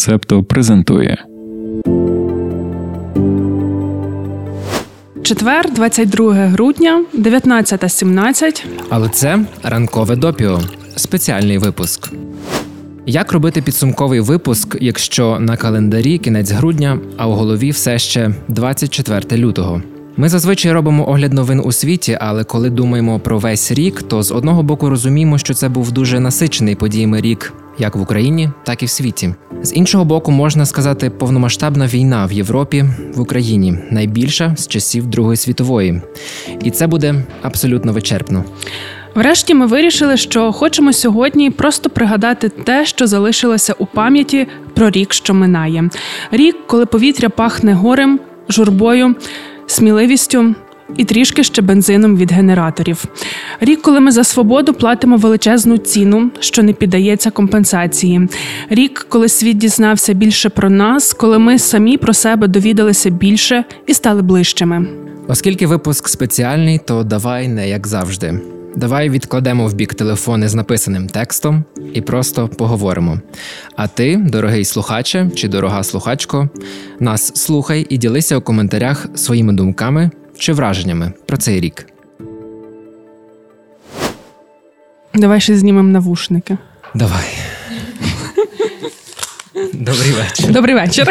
Септо презентує. Четвер, 22 грудня, 19.17. Але це ранкове допіо, спеціальний випуск. Як робити підсумковий випуск, якщо на календарі кінець грудня, а у голові все ще 24 лютого? Ми зазвичай робимо огляд новин у світі, але коли думаємо про весь рік, то з одного боку розуміємо, що це був дуже насичений подіями рік, як в Україні, так і в світі. З іншого боку, можна сказати, повномасштабна війна в Європі, в Україні найбільша з часів Другої світової, і це буде абсолютно вичерпно. Врешті ми вирішили, що хочемо сьогодні просто пригадати те, що залишилося у пам'яті про рік, що минає. Рік, коли повітря пахне горем, журбою, сміливістю. І трішки ще бензином від генераторів. Рік, коли ми за свободу платимо величезну ціну, що не піддається компенсації. Рік, коли світ дізнався більше про нас, коли ми самі про себе довідалися більше і стали ближчими. Оскільки випуск спеціальний, то давай не як завжди. Давай відкладемо в бік телефони з написаним текстом і просто поговоримо. А ти, дорогий слухаче чи дорога слухачко, нас слухай і ділися у коментарях своїми думками чи враженнями про цей рік. Давай ще знімемо навушники. Давай. Добрий вечір. Добрий вечір.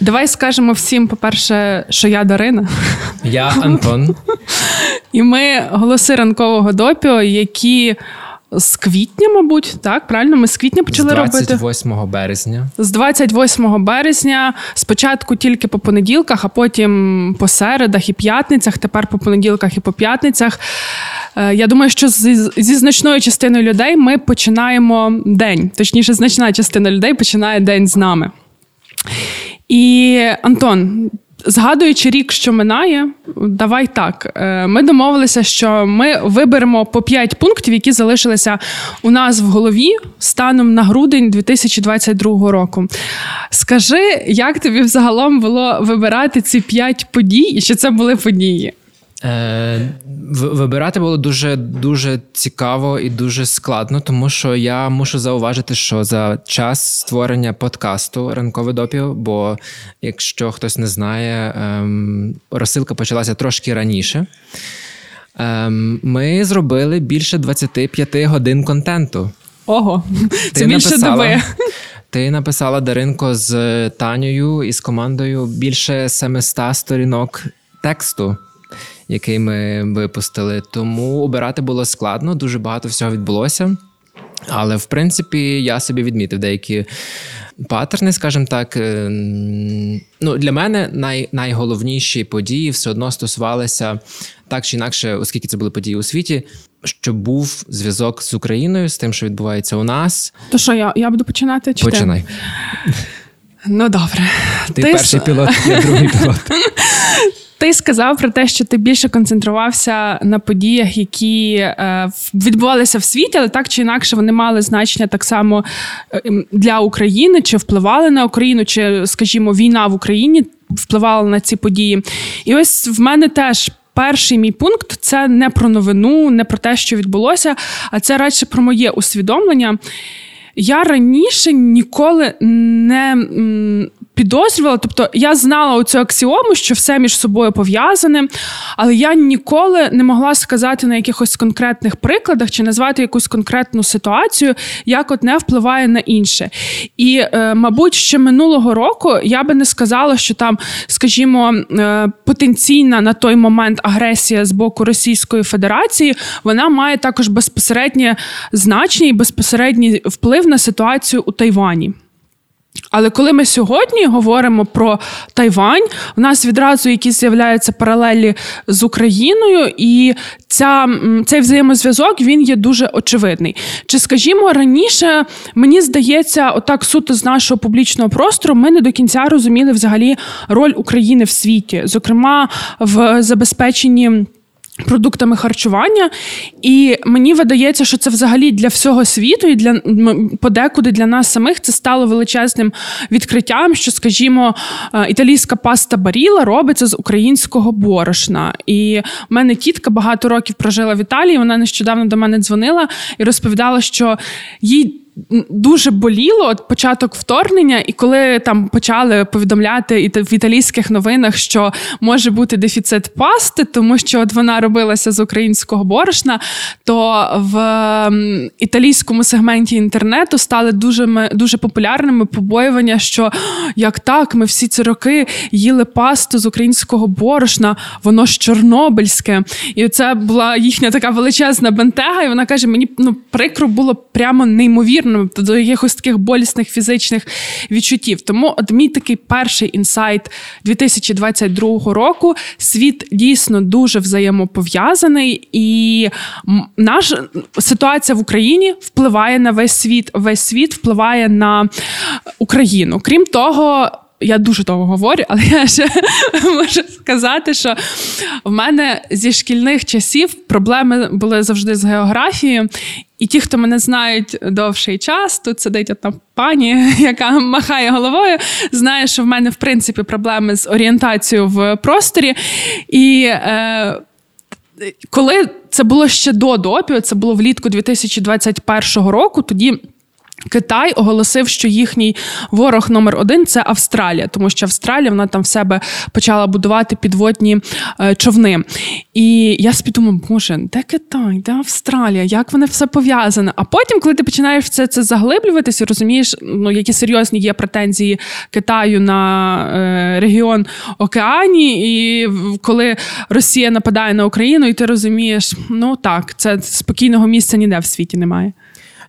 Давай скажемо всім, по-перше, що я Дарина. Я Антон. І ми голоси ранкового допіо, які з квітня, мабуть, так правильно, ми з квітня почали робити. з робити 28 березня. з 28 березня. Спочатку тільки по понеділках, а потім по середах і п'ятницях. Тепер по понеділках і по п'ятницях. Е, Я думаю, що зі, зі значною частиною людей ми починаємо день. Точніше, значна частина людей починає день з нами. І Антон, згадуючи рік, що минає, давай так. Е, Ми домовилися, що ми виберемо по 5 пунктів, які залишилися у нас в голові станом на грудень 2022 року. Скажи, як тобі взагалом було вибирати ці 5 подій, і що це були події? Е, вибирати було дуже дуже цікаво і дуже складно, тому що я мушу зауважити, що за час створення подкасту ранкове допіо, бо якщо хтось не знає, ем, розсилка почалася трошки раніше. Ем, ми зробили більше 25 годин контенту. Ого, це більше написала- доби. Ти написала Даринко з Танею і з командою більше 700 сторінок тексту, який ми випустили. Тому обирати було складно, дуже багато всього відбулося. Але в принципі я собі відмітив деякі паттерни, скажімо так. Е, Ну, для мене най, найголовніші події все одно стосувалися так чи інакше, оскільки це були події у світі, щоб був зв'язок з Україною, з тим, що відбувається у нас. То що, я, я буду починати? Чи ти? Починай. Ну добре. Ти, Ти перший с- пілот, я другий пілот. Ти сказав про те, що ти більше концентрувався на подіях, які е, відбувалися в світі, але так чи інакше вони мали значення так само е, для України, чи впливали на Україну, чи, скажімо, війна в Україні впливала на ці події. І ось в мене теж. Перший мій пункт це не про новину, не про те, що відбулося, а це радше про моє усвідомлення. Я раніше ніколи не підозрювала, тобто я знала оцю аксіому, що все між собою пов'язане, але я ніколи не могла сказати на якихось конкретних прикладах чи назвати якусь конкретну ситуацію, як от не впливає на інше. І, е, мабуть, ще минулого року я би не сказала, що там, скажімо, е, потенційна на той момент агресія з боку Російської Федерації, вона має також безпосереднє значення і безпосередній вплив на ситуацію у Тайвані. Але коли ми сьогодні говоримо про Тайвань, у нас відразу якісь з'являються паралелі з Україною, і ця, цей взаємозв'язок він є дуже очевидний. Чи скажімо, раніше мені здається, отак суто з нашого публічного простору, ми не до кінця розуміли взагалі роль України в світі, зокрема в забезпеченні. Продуктами харчування, і мені видається, що це взагалі для всього світу, і для подекуди для нас самих це стало величезним відкриттям. Що, скажімо, е, італійська паста баріла робиться з українського борошна. І в мене тітка багато років прожила в Італії. Вона нещодавно до мене дзвонила і розповідала, що їй дуже боліло от початок вторгнення, і коли там почали повідомляти і в італійських новинах, що може бути дефіцит пасти, тому що от вона робилася з українського борошна, то в італійському сегменті інтернету стали дуже дуже популярними побоювання, що як так, ми всі ці роки їли пасту з українського борошна, воно ж чорнобильське. І це була їхня така величезна бентега, і вона каже: мені ну прикро було прямо неймовірно до якихось таких болісних фізичних відчуттів. Тому от мій такий перший інсайт 2022 року світ дійсно дуже взаємопов'язаний, і наша ситуація в Україні впливає на весь світ. Весь світ впливає на Україну. Крім того. Я дуже довго говорю, але я ще можу сказати, що в мене зі шкільних часів проблеми були завжди з географією. І ті, хто мене знають довший час, тут сидить одна пані, яка махає головою, знає, що в мене в принципі проблеми з орієнтацією в просторі. І е, коли це було ще до допіо, це було влітку 2021 року, тоді. Китай оголосив, що їхній ворог номер один це Австралія, тому що Австралія вона там в себе почала будувати підводні е, човни. І я собі думаю, боже, де Китай, де Австралія? Як вони все пов'язане? А потім, коли ти починаєш все це заглиблюватися, розумієш, ну які серйозні є претензії Китаю на е, регіон Океані, і коли Росія нападає на Україну, і ти розумієш, ну так, це спокійного місця ніде в світі немає.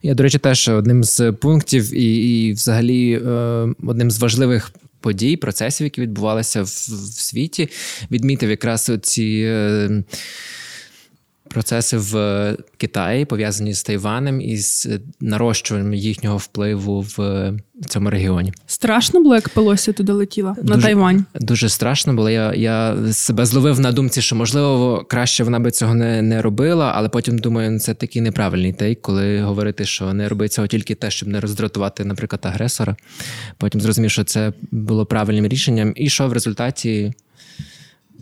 Я, до речі, теж одним з пунктів і, і взагалі, е, одним з важливих. Подій, процесів, які відбувалися в, в світі, відмітив якраз ці е, процеси в Китаї пов'язані з Тайванем і з нарощуванням їхнього впливу в цьому регіоні. Страшно було, як Пелосі туди летіла дуже, на Тайвань. Дуже страшно було. Я я себе зловив на думці, що можливо краще вона би цього не не робила, але потім думаю, це такий неправильний тейк, коли говорити, що не робить цього тільки те, щоб не роздратувати, наприклад, агресора. Потім зрозумів, що це було правильним рішенням, і що в результаті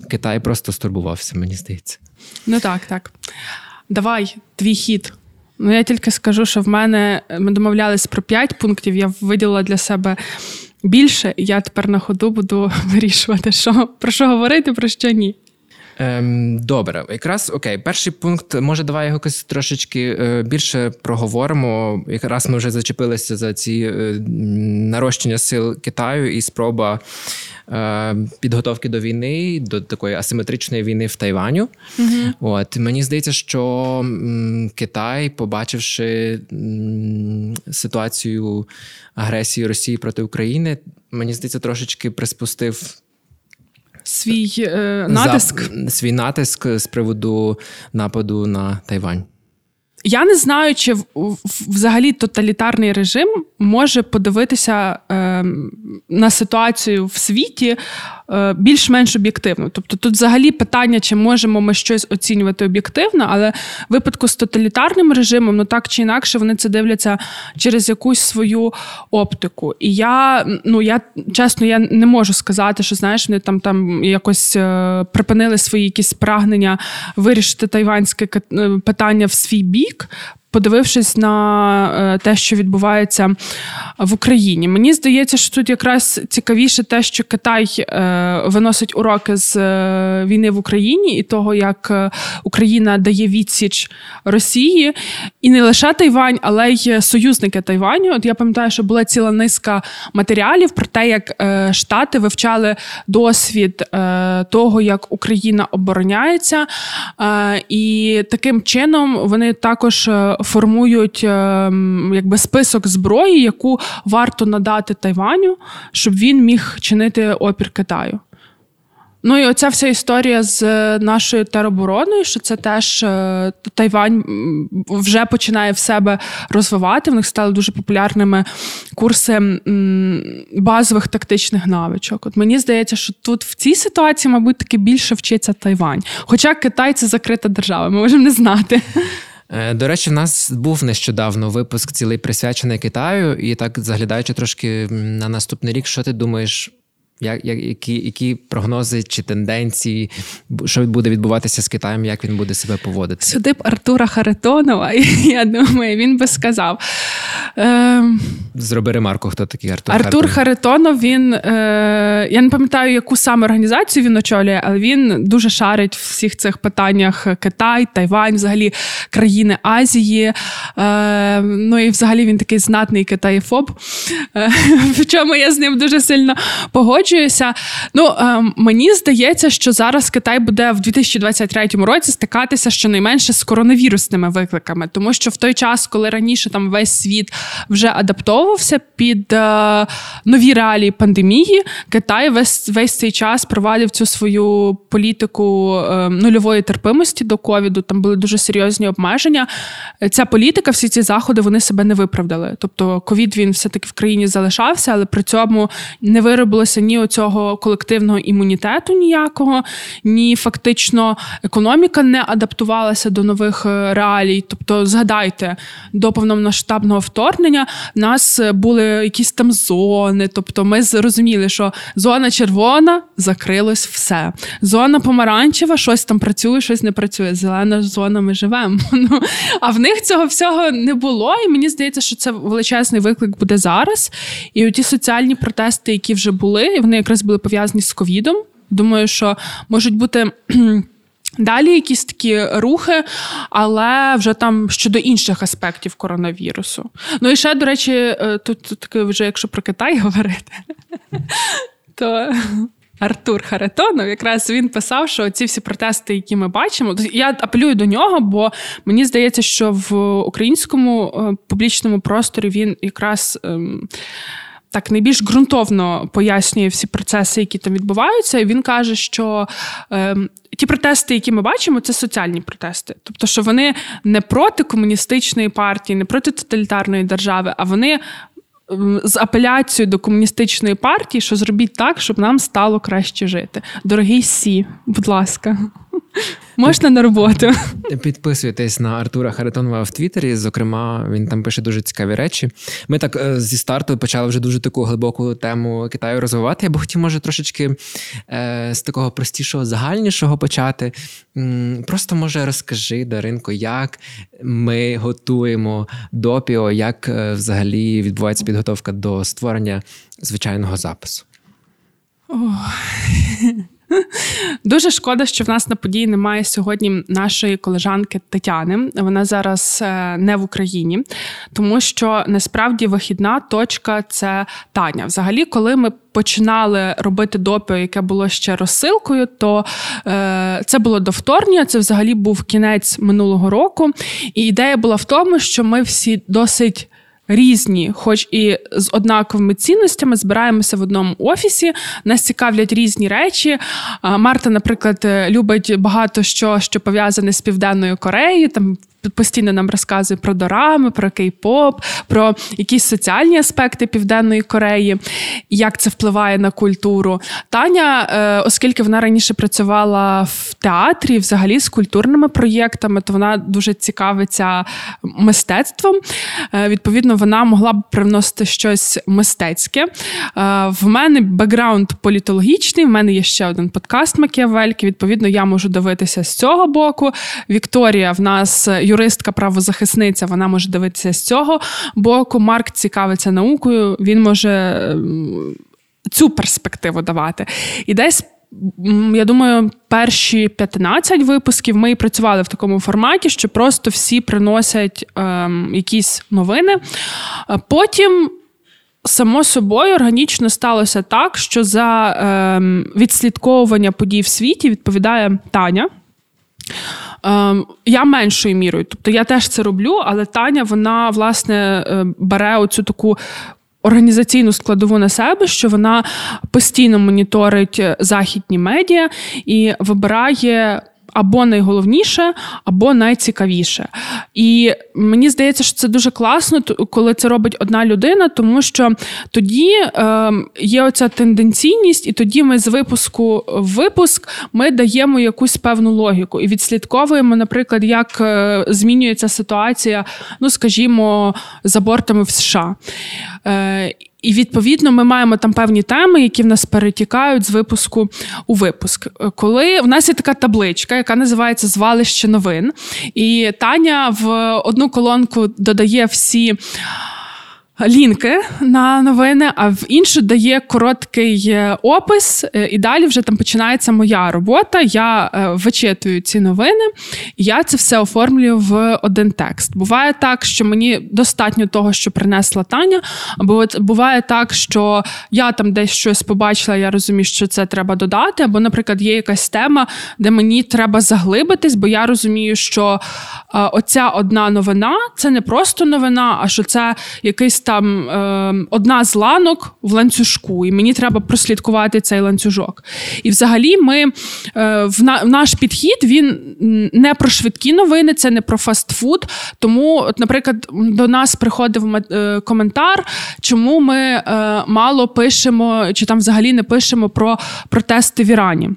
Китай просто стурбувався, мені здається. Ну так, так. Давай, твій хід. Ну, я тільки скажу, що в мене ми домовлялись про п'ять пунктів. Я виділила для себе більше, і я тепер на ходу буду вирішувати, що про що говорити, про що ні. Ем, Добре, якраз окей, перший пункт, може, давай його якось трошечки е, більше проговоримо. Якраз ми вже зачепилися за ці е, нарощення сил Китаю і спроба е, підготовки до війни, до такої асиметричної війни в Тайваню. Угу. От мені здається, що м, Китай, побачивши м, ситуацію агресії Росії проти України, мені здається, трошечки приспустив свій е, натиск За, свій натиск з приводу нападу на Тайвань. Я не знаю, чи взагалі тоталітарний режим може подивитися е, на ситуацію в світі більш-менш об'єктивно. Тобто, тут взагалі питання, чи можемо ми щось оцінювати об'єктивно, але в випадку з тоталітарним режимом, ну так чи інакше, вони це дивляться через якусь свою оптику. І я ну я чесно я не можу сказати, що знаєш, вони там там якось е, припинили свої якісь прагнення вирішити тайванське е, питання в свій бік подивившись на е, те, що відбувається в Україні. Мені здається, що тут якраз цікавіше те, що Китай е, виносить уроки з е, війни в Україні і того, як Україна дає відсіч Росії, і не лише Тайвань, але й союзники Тайваню. От я пам'ятаю, що була ціла низка матеріалів про те, як Штати вивчали досвід того, як Україна обороняється, і таким чином вони також формують ем, якби список зброї, яку варто надати Тайваню, щоб він міг чинити опір Китаю. Ну і оця вся історія з нашою теробороною, що це теж е, Тайвань вже починає в себе розвивати. В них стали дуже популярними курси базових тактичних навичок. От мені здається, що тут в цій ситуації, мабуть, таки більше вчиться Тайвань. Хоча Китай це закрита держава, ми можемо не знати. Е, до речі, в нас був нещодавно випуск цілий присвячений Китаю, і так заглядаючи трошки на наступний рік, що ти думаєш Які які прогнози чи тенденції, що буде відбуватися з Китаєм, як він буде себе поводити? Сюди б Артура Харитонова, я думаю, він би сказав. Ем... Зроби ремарку, хто такий Артур Артур Харитонов. Він е... я не пам'ятаю, яку саме організацію він очолює, але він дуже шарить в всіх цих питаннях Китай, Тайвань, взагалі країни Азії. Е... Ну і взагалі він такий знатний китаєфоб. Е... В чому я з ним дуже сильно погоджуюся. Ну, е... мені здається, що зараз Китай буде в 2023 році стикатися щонайменше з коронавірусними викликами, тому що в той час, коли раніше там весь світ вже адаптовувався під е, нові реалії пандемії. Китай весь весь цей час провадив цю свою політику е, нульової терпимості до ковіду. Там були дуже серйозні обмеження. Ця політика, всі ці заходи, вони себе не виправдали. Тобто, ковід він все таки в країні залишався, але при цьому не виробилося ні оцього колективного імунітету ніякого, ні фактично економіка не адаптувалася до нових е, реалій. Тобто, згадайте до повномасштабного вторгнення в нас були якісь там зони. Тобто, ми зрозуміли, що зона червона закрилось все. Зона помаранчева, щось там працює, щось не працює. Зелена зона, ми живемо. Ну, а в них цього всього не було. І мені здається, що це величезний виклик буде зараз. І ті соціальні протести, які вже були, вони якраз були пов'язані з ковідом. Думаю, що можуть бути. Далі якісь такі рухи, але вже там щодо інших аспектів коронавірусу. Ну і ще, до речі, е, тут, тут таки вже якщо про Китай говорити, то Артур Харитонов якраз він писав, що ці всі протести, які ми бачимо, я апелюю до нього, бо мені здається, що в українському е, публічному просторі він якраз. Ем, так найбільш ґрунтовно пояснює всі процеси, які там відбуваються. І він каже, що е, ті протести, які ми бачимо, це соціальні протести. Тобто, що вони не проти комуністичної партії, не проти тоталітарної держави, а вони. З апеляцією до комуністичної партії, що зробіть так, щоб нам стало краще жити. Дорогий Сі, будь ласка. Можна на роботу. Підписуйтесь на Артура Харитонова в Твіттері. Зокрема, він там пише дуже цікаві речі. Ми так е, зі старту почали вже дуже таку глибоку тему Китаю розвивати. Я б хотів, може, трошечки е, з такого простішого, загальнішого почати. Просто може розкажи, Даринко, як ми готуємо допіо, як е, взагалі відбувається підготовка до створення звичайного запису. Ох. Дуже шкода, що в нас на події немає сьогодні нашої колежанки Тетяни. Вона зараз е, не в Україні, тому що насправді вихідна точка це Таня. Взагалі, коли ми починали робити допіо, яке було ще розсилкою, то е, це було до вторгнення, це взагалі був кінець минулого року. І ідея була в тому, що ми всі досить різні, хоч і з однаковими цінностями, збираємося в одному офісі. Нас цікавлять різні речі. Марта, наприклад, любить багато що, що пов'язане з південною Кореєю. Там постійно нам розказує про дорами, про кей-поп, про якісь соціальні аспекти Південної Кореї, як це впливає на культуру. Таня, е, оскільки вона раніше працювала в театрі, взагалі з культурними проєктами, то вона дуже цікавиться мистецтвом. Е, відповідно, вона могла б привносити щось мистецьке. Е, в мене бекграунд політологічний, в мене є ще один подкаст Макіавельки. Відповідно, я можу дивитися з цього боку. Вікторія в нас юристка, правозахисниця, вона може дивитися з цього боку. Марк цікавиться наукою, він може цю перспективу давати. І десь. Я думаю, перші 15 випусків ми і працювали в такому форматі, що просто всі приносять ем, якісь новини. Потім, само собою, органічно сталося так, що за ем, відслідковування подій в світі відповідає Таня. Ем, я меншою мірою, тобто я теж це роблю, але Таня вона власне е, бере оцю таку. Організаційну складову на себе, що вона постійно моніторить західні медіа і вибирає або найголовніше, або найцікавіше. І мені здається, що це дуже класно, коли це робить одна людина, тому що тоді е, є оця тенденційність, і тоді ми з випуску в випуск ми даємо якусь певну логіку і відслідковуємо, наприклад, як е, змінюється ситуація, ну скажімо, з абортами в США. Е, І відповідно ми маємо там певні теми, які в нас перетікають з випуску у випуск. Коли в нас є така табличка, яка називається Звалище новин, і Таня в одну колонку додає всі лінки на новини, а в іншу дає короткий е, опис, е, і далі вже там починається моя робота. Я е, вичитую ці новини, і я це все оформлюю в один текст. Буває так, що мені достатньо того, що принесла Таня, або буває так, що я там десь щось побачила, я розумію, що це треба додати. Або, наприклад, є якась тема, де мені треба заглибитись, бо я розумію, що оця одна новина це не просто новина, а що це якийсь там е, одна з ланок в ланцюжку, і мені треба прослідкувати цей ланцюжок. І взагалі, ми е, в, на, наш підхід він не про швидкі новини, це не про фастфуд. Тому, от, наприклад, до нас приходив е, коментар, чому ми е, мало пишемо, чи там взагалі не пишемо про протести в Ірані.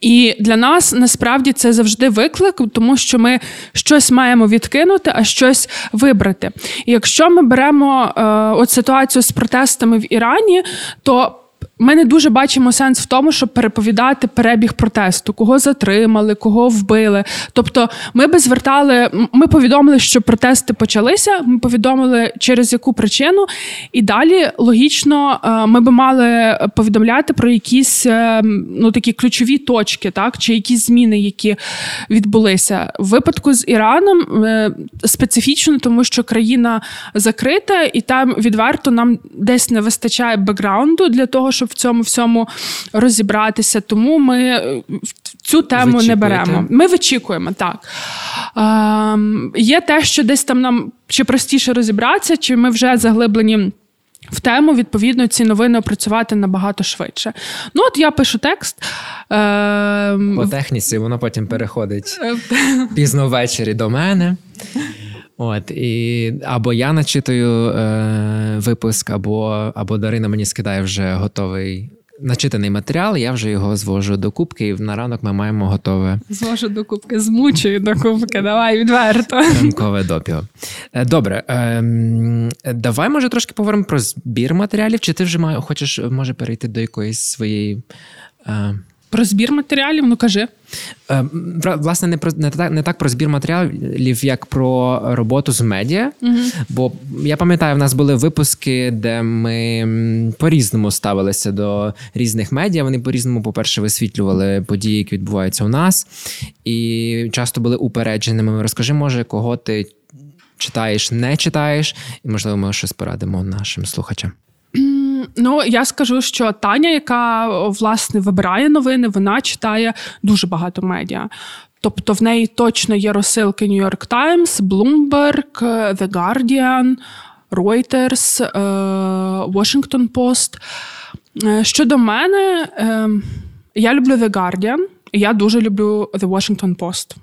І для нас насправді це завжди виклик, тому що ми щось маємо відкинути, а щось вибрати. І якщо ми беремо е, от ситуацію з протестами в Ірані, то ми не дуже бачимо сенс в тому, щоб переповідати перебіг протесту, кого затримали, кого вбили. Тобто, ми би звертали, ми повідомили, що протести почалися. Ми повідомили через яку причину, і далі логічно е, ми би мали повідомляти про якісь е, ну такі ключові точки, так чи якісь зміни, які відбулися в випадку з Іраном е, специфічно, тому що країна закрита, і там відверто нам десь не вистачає бекграунду для того, щоб в цьому всьому розібратися. Тому ми е, цю тему не беремо. Ми вичікуємо так. Е, Є те, що десь там нам чи простіше розібратися, чи ми вже заглиблені. В тему, відповідно, ці новини опрацювати набагато швидше. Ну, от я пишу текст. Е, По техніці воно потім переходить е, пізно ввечері до мене. От і або я начитую е, випуск, або або Дарина мені скидає вже готовий начитаний матеріал. Я вже його звожу до кубки, і на ранок ми маємо готове. Звожу до кубки, змучую до кубки. Давай відверто. Ранкове допіо. Е, добре, е, давай може трошки поговоримо про збір матеріалів. Чи ти вже має, хочеш може перейти до якоїсь своєї. Е, про збір матеріалів, ну кажи. Е, власне, не про не так не так про збір матеріалів, як про роботу з медіа. Угу. Бо я пам'ятаю, в нас були випуски, де ми по-різному ставилися до різних медіа. Вони по-різному, по-перше, висвітлювали події, які відбуваються у нас, і часто були упередженими. Розкажи, може, кого ти читаєш, не читаєш, і можливо, ми щось порадимо нашим слухачам. Ну, я скажу, що Таня, яка власне вибирає новини, вона читає дуже багато медіа. Тобто в неї точно є розсилки New York Times, Bloomberg, The Guardian, Reuters, е, Washington Post. Е, щодо мене, е, я люблю The Guardian, і я дуже люблю The Washington Post.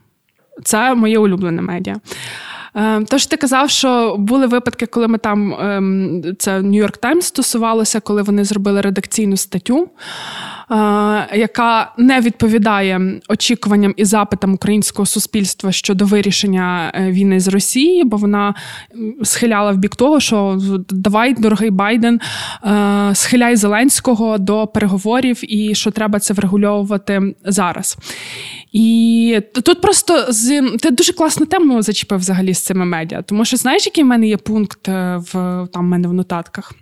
Це моє улюблене медіа. Ем, тож ти казав, що були випадки, коли ми там ем, це Нью-Йорк Таймс стосувалося, коли вони зробили редакційну статтю. Е, яка не відповідає очікуванням і запитам українського суспільства щодо вирішення е, війни з Росії, бо вона схиляла в бік того, що давай, дорогий Байден, е, схиляй Зеленського до переговорів і що треба це врегульовувати зараз. І тут просто з ти дуже класну тему зачепив взагалі з цими медіа, тому що знаєш, який в мене є пункт в там в мене в нотатках.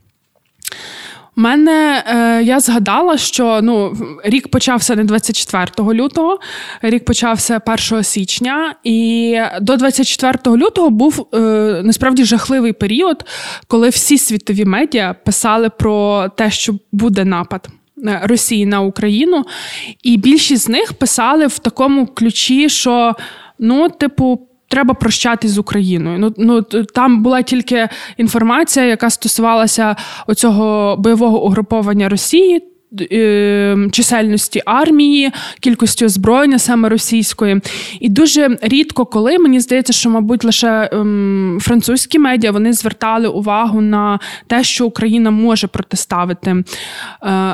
У мене е, я згадала, що ну рік почався не 24 лютого, рік почався 1 січня, і до 24 лютого був е, насправді жахливий період, коли всі світові медіа писали про те, що буде напад. Е, Росії на Україну, і більшість з них писали в такому ключі, що ну, типу, треба прощатись з Україною. Ну ну там була тільки інформація, яка стосувалася оцього бойового угруповання Росії. Е, чисельності армії, кількості озброєння саме російської. І дуже рідко, коли мені здається, що, мабуть, лише ем, французькі медіа вони звертали увагу на те, що Україна може протиставити е,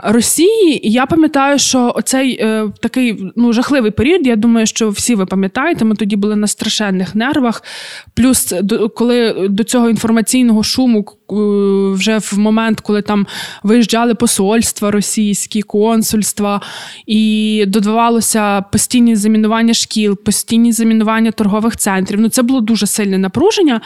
Росії. І я пам'ятаю, що оцей е, такий ну, жахливий період. Я думаю, що всі ви пам'ятаєте, ми тоді були на страшенних нервах. Плюс, до, коли до цього інформаційного шуму е, вже в момент, коли там виїжджали посольства російські, консульства, і додавалося постійні замінування шкіл, постійні замінування торгових центрів. Ну це було дуже сильне напруження.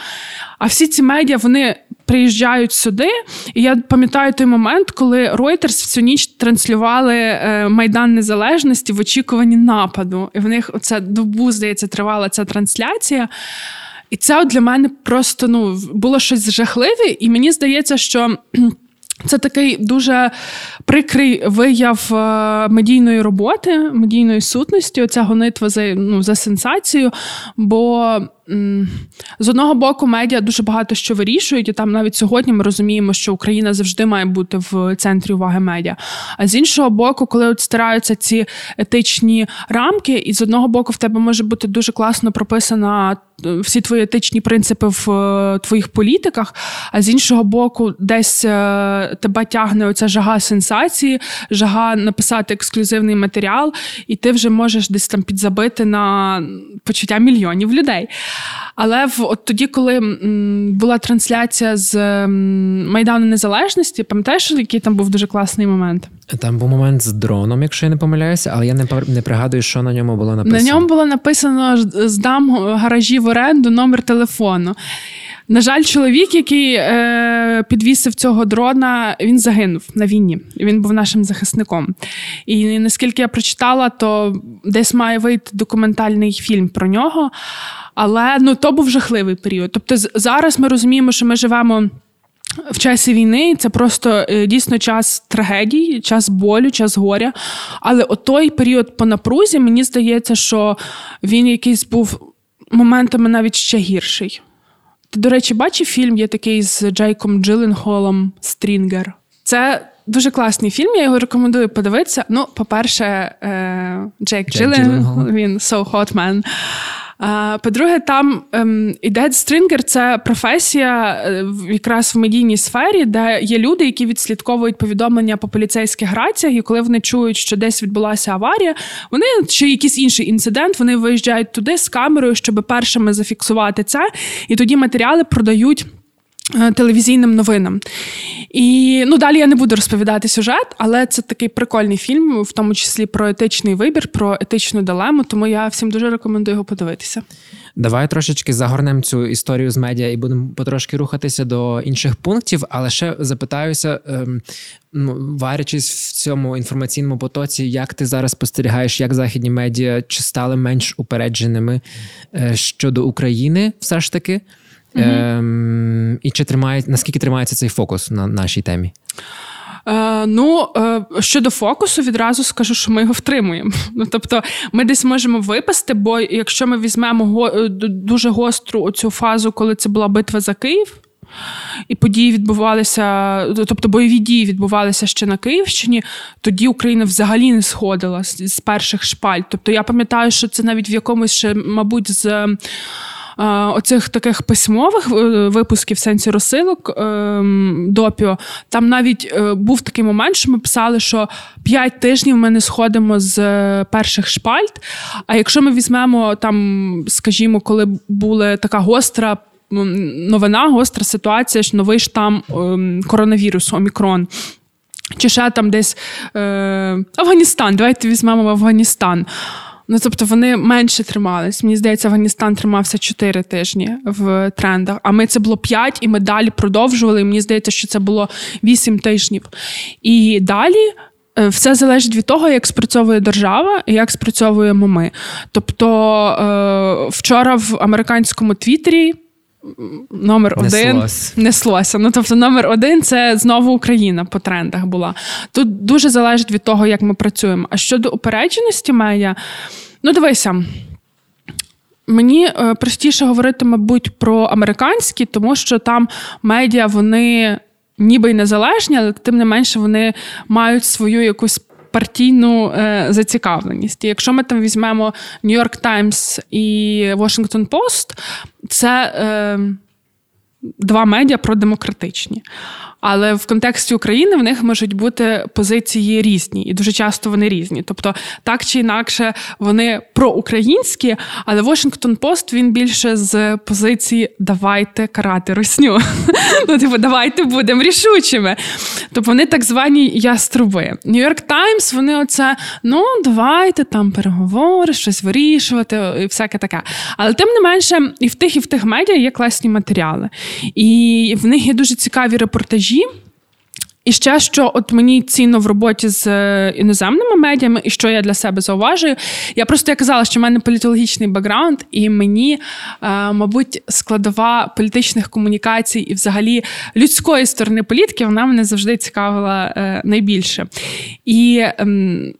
А всі ці медіа вони приїжджають сюди. І я пам'ятаю той момент, коли Reuters всю ніч транслювали е, Майдан Незалежності в очікуванні нападу. І в них оце добу, здається, тривала ця трансляція. І це для мене просто ну, було щось жахливе, і мені здається, що. Це такий дуже прикрий вияв е, медійної роботи, медійної сутності. Оця гонитва за ну, за сенсацію. Бо з одного боку, медіа дуже багато що вирішують, і там навіть сьогодні ми розуміємо, що Україна завжди має бути в центрі уваги медіа. А з іншого боку, коли от стираються ці етичні рамки, і з одного боку в тебе може бути дуже класно прописана е, всі твої етичні принципи в е, твоїх політиках, а з іншого боку, десь е, тебе тягне оця жага сенсації, жага написати ексклюзивний матеріал, і ти вже можеш десь там підзабити на почуття мільйонів людей. Але в от тоді, коли м, була трансляція з м, Майдану Незалежності, пам'ятаєш, який там був дуже класний момент? Там був момент з дроном, якщо я не помиляюся, але я не не пригадую, що на ньому було написано. На ньому було написано: здам гаражі в оренду номер телефону. На жаль, чоловік, який е, підвісив цього дрона, він загинув на війні. Він був нашим захисником. І наскільки я прочитала, то десь має вийти документальний фільм про нього. Але ну то був жахливий період. Тобто, зараз ми розуміємо, що ми живемо. В часі війни це просто е, дійсно час трагедій, час болю, час горя. Але отой період по напрузі, мені здається, що він якийсь був моментами навіть ще гірший. Ти, до речі, бачив фільм, є такий з Джейком Джиленголом Стрінгер. Це дуже класний фільм, я його рекомендую подивитися. Ну, по-перше, е, Джейк Джилен, він so hot man. По-друге, там ідет іде стрінгер це професія е, якраз в медійній сфері, де є люди, які відслідковують повідомлення по поліцейських раціях, і коли вони чують, що десь відбулася аварія, вони чи якийсь інший інцидент, вони виїжджають туди з камерою, щоб першими зафіксувати це, і тоді матеріали продають. Е, телевізійним новинам. І ну далі я не буду розповідати сюжет, але це такий прикольний фільм, в тому числі про етичний вибір, про етичну дилему. Тому я всім дуже рекомендую його подивитися. Давай трошечки загорнемо цю історію з медіа і будемо потрошки рухатися до інших пунктів, але ще запитаюся, ем, ну, варячись в цьому інформаційному потоці, як ти зараз спостерігаєш, як західні медіа чи стали менш упередженими е, щодо України, все ж таки. Ем, І чи тримає наскільки тримається цей фокус на нашій темі? Е, Ну, е, щодо фокусу, відразу скажу, що ми його втримуємо. Ну, тобто, ми десь можемо випасти, бо якщо ми візьмемо го, е, дуже гостру оцю фазу, коли це була битва за Київ. І події відбувалися, тобто бойові дії відбувалися ще на Київщині. Тоді Україна взагалі не сходила з, з перших шпаль. Тобто я пам'ятаю, що це навіть в якомусь ще, мабуть, з оцих таких письмових е, випусків сенсі розсилок ем, допіо, там навіть е, був такий момент, що ми писали, що п'ять тижнів ми не сходимо з е, перших шпальт. А якщо ми візьмемо там, скажімо, коли була така гостра. Новина, гостра ситуація, що новий штам ем, коронавірусу, Омікрон. Чи ще там десь е, Афганістан, давайте візьмемо в Афганістан. Ну, тобто вони менше тримались. Мені здається, Афганістан тримався 4 тижні в трендах. А ми це було 5, і ми далі продовжували. І Мені здається, що це було 8 тижнів. І далі. Е, все залежить від того, як спрацьовує держава і як спрацьовуємо ми. Тобто е, вчора в американському твіттері номер один неслося. Ну тобто, номер один це знову Україна по трендах була. Тут дуже залежить від того, як ми працюємо. А щодо упередженості медіа, ну дивися. Мені е, простіше говорити, мабуть, про американські, тому що там медіа вони ніби й незалежні, але тим не менше вони мають свою якусь. Партійну е, зацікавленість. І якщо ми там візьмемо Нью-Йорк Таймс і Washington Post, це е, два медіа продемократичні. Але в контексті України в них можуть бути позиції різні, і дуже часто вони різні. Тобто, так чи інакше, вони проукраїнські, але Washington Post він більше з позиції давайте карати русню. Ну, типу, давайте будемо рішучими. Тобто вони так звані яструби. Нью-Йорк Таймс, вони оце, ну, давайте там переговори, щось вирішувати, і всяке таке. Але тим не менше, і в тих, і в тих медіа є класні матеріали. І в них є дуже цікаві репортажі. І ще що от мені цінно в роботі з е, іноземними медіями, і що я для себе зауважую. Я просто я казала, що в мене політологічний бекграунд, і мені, е, мабуть, складова політичних комунікацій і, взагалі, людської сторони політики, вона мене завжди цікавила е, найбільше. І ем,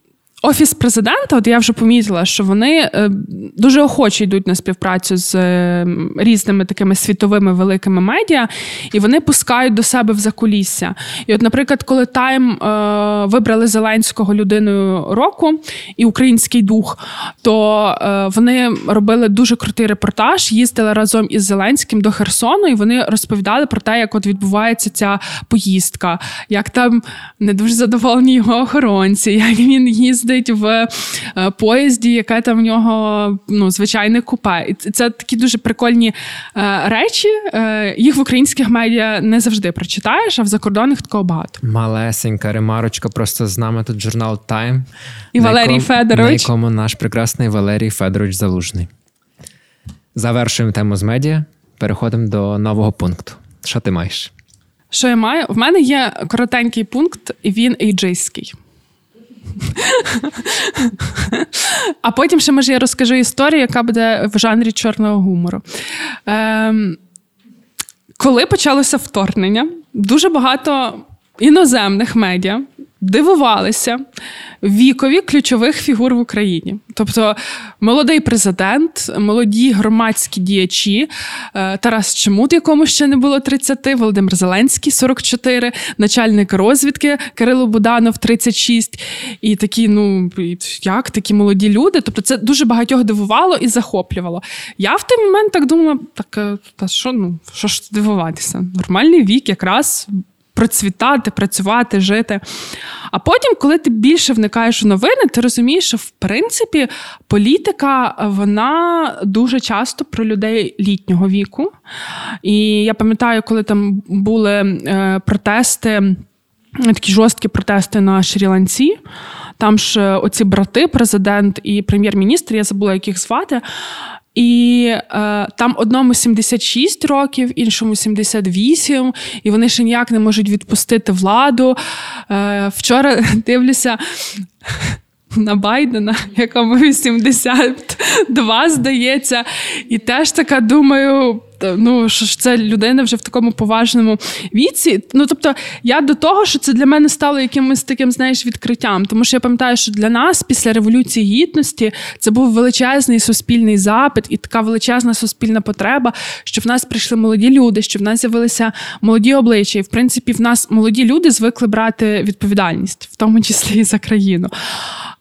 Офіс президента, от я вже помітила, що вони е, дуже охоче йдуть на співпрацю з е, різними такими світовими великими медіа, і вони пускають до себе в закулісся. І, от, наприклад, коли Тайм е, вибрали Зеленського людиною року і український дух, то вони робили дуже крутий репортаж, їздили разом із Зеленським до Херсону, і вони розповідали про те, як от відбувається ця поїздка, як там не дуже задоволені його охоронці, як він їздить їздить в е, поїзді, яке там в нього ну, звичайне купе. І це такі дуже прикольні е, речі. Е, їх в українських медіа не завжди прочитаєш, а в закордонних такого багато. Малесенька ремарочка, просто з нами тут журнал Тайм. І Валерій якому, Федорович. На якому наш прекрасний Валерій Федорович Залужний. Завершуємо тему з медіа. Переходимо до нового пункту. Що ти маєш? Що я маю? В мене є коротенький пункт, і він ейджейський. А потім ще може я розкажу історію, яка буде в жанрі чорного гумору. Ем, Коли почалося вторгнення, дуже багато іноземних медіа дивувалися вікові ключових фігур в Україні. Тобто молодий президент, молоді громадські діячі, е, Тарас Чемут, якому ще не було 30, Володимир Зеленський 44, начальник розвідки Кирило Буданов 36. І такі, ну як такі молоді люди. Тобто, це дуже багатьох дивувало і захоплювало. Я в той момент так думала: так е, та що ну що ж дивуватися? Нормальний вік, якраз процвітати, працювати, жити. А потім, коли ти більше вникаєш у новини, ти розумієш, що в принципі політика вона дуже часто про людей літнього віку. І я пам'ятаю, коли там були е, протести. Такі жорсткі протести на Шрі-Ланці. Там ж оці брати, президент і прем'єр-міністр, я забула, яких звати. І е, там одному 76 років, іншому 78, і вони ще ніяк не можуть відпустити владу. Е, Вчора дивлюся. На Байдена, якому 82, здається, і теж така думаю, ну що ж це людина вже в такому поважному віці. Ну тобто, я до того, що це для мене стало якимось таким, знаєш, відкриттям. Тому що я пам'ятаю, що для нас після революції гідності це був величезний суспільний запит і така величезна суспільна потреба, що в нас прийшли молоді люди, що в нас з'явилися молоді обличчя. І в принципі, в нас молоді люди звикли брати відповідальність, в тому числі і за країну.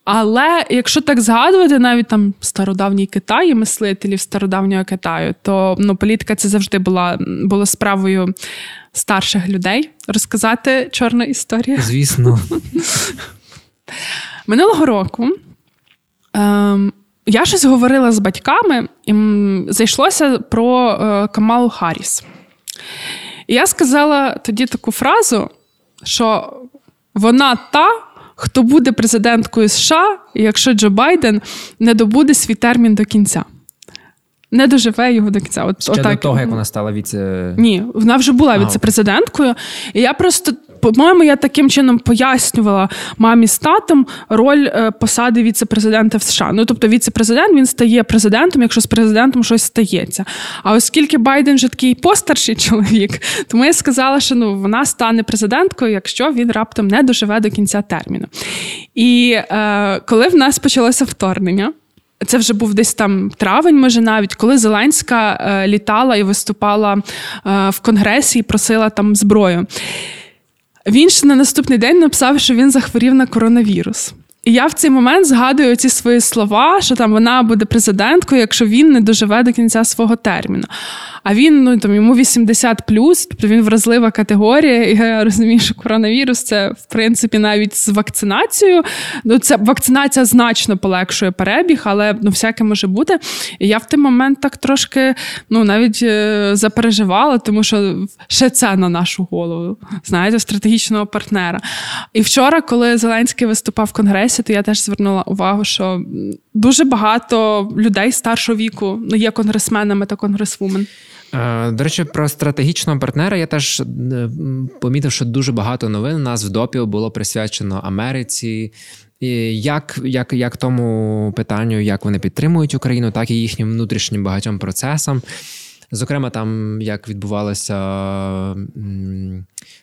Але якщо так згадувати, навіть там стародавній Китай і мислителів стародавнього Китаю, то ну, політика це завжди була була справою старших людей. Розказати чорну історію? Звісно. Минулого року ем, я щось говорила з батьками, і зайшлося про е, Камалу Харріс. І я сказала тоді таку фразу, що вона та хто буде президенткою США, якщо Джо Байден не добуде свій термін до кінця. Не доживе його до кінця. От, Ще отак. до того, як вона стала віце... Ні, вона вже була віце-президенткою. І я просто, по-моєму, я таким чином пояснювала мамі з татом роль е, посади віце-президента в США. Ну, тобто, віце-президент він стає президентом, якщо з президентом щось стається. А оскільки Байден вже такий постарший чоловік, тому я сказала, що ну, вона стане президенткою, якщо він раптом не доживе до кінця терміну. І е, коли в нас почалося вторгнення. Це вже був десь там травень, може навіть коли Зеленська е, літала і виступала е, в конгресі і просила там зброю. Він ще на наступний день написав, що він захворів на коронавірус. І я в цей момент згадую ці свої слова, що там вона буде президенткою, якщо він не доживе до кінця свого терміну. А він ну там йому 80 плюс, тобто він вразлива категорія. І я розумію, що коронавірус це в принципі навіть з вакцинацією. Ну, це вакцинація значно полегшує перебіг, але ну всяке може бути. І я в той момент так трошки ну навіть е, запереживала, тому що ще це на нашу голову, знаєте, стратегічного партнера. І вчора, коли Зеленський виступав в конгресі, то я теж звернула увагу, що дуже багато людей старшого віку ну, є конгресменами та конгресвумен. Е, до речі, про стратегічного партнера я теж е, помітив, що дуже багато новин у нас в допі було присвячено Америці. І Як як, як тому питанню, як вони підтримують Україну, так і їхнім внутрішнім багатьом процесам. Зокрема, там як відбувалася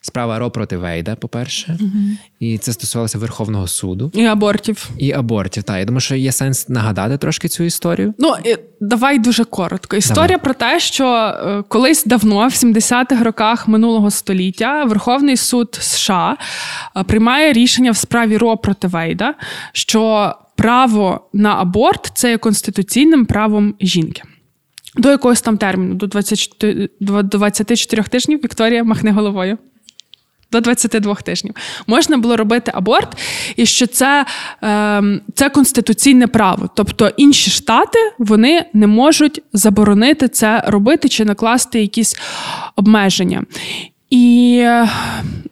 справа Ро проти Вейда, по-перше, угу. і це стосувалося Верховного суду і абортів. І абортів. Так, я думаю, що є сенс нагадати трошки цю історію. Ну давай дуже коротко. Історія давай. про те, що е, колись давно, в 70-х роках минулого століття, Верховний суд США е, приймає рішення в справі Ро проти Вейда, що право на аборт це є конституційним правом жінки. До якогось там терміну, до 24, 24 тижнів Вікторія махне головою. До 22 тижнів можна було робити аборт, і що це е, це конституційне право. Тобто інші штати вони не можуть заборонити це робити чи накласти якісь обмеження. І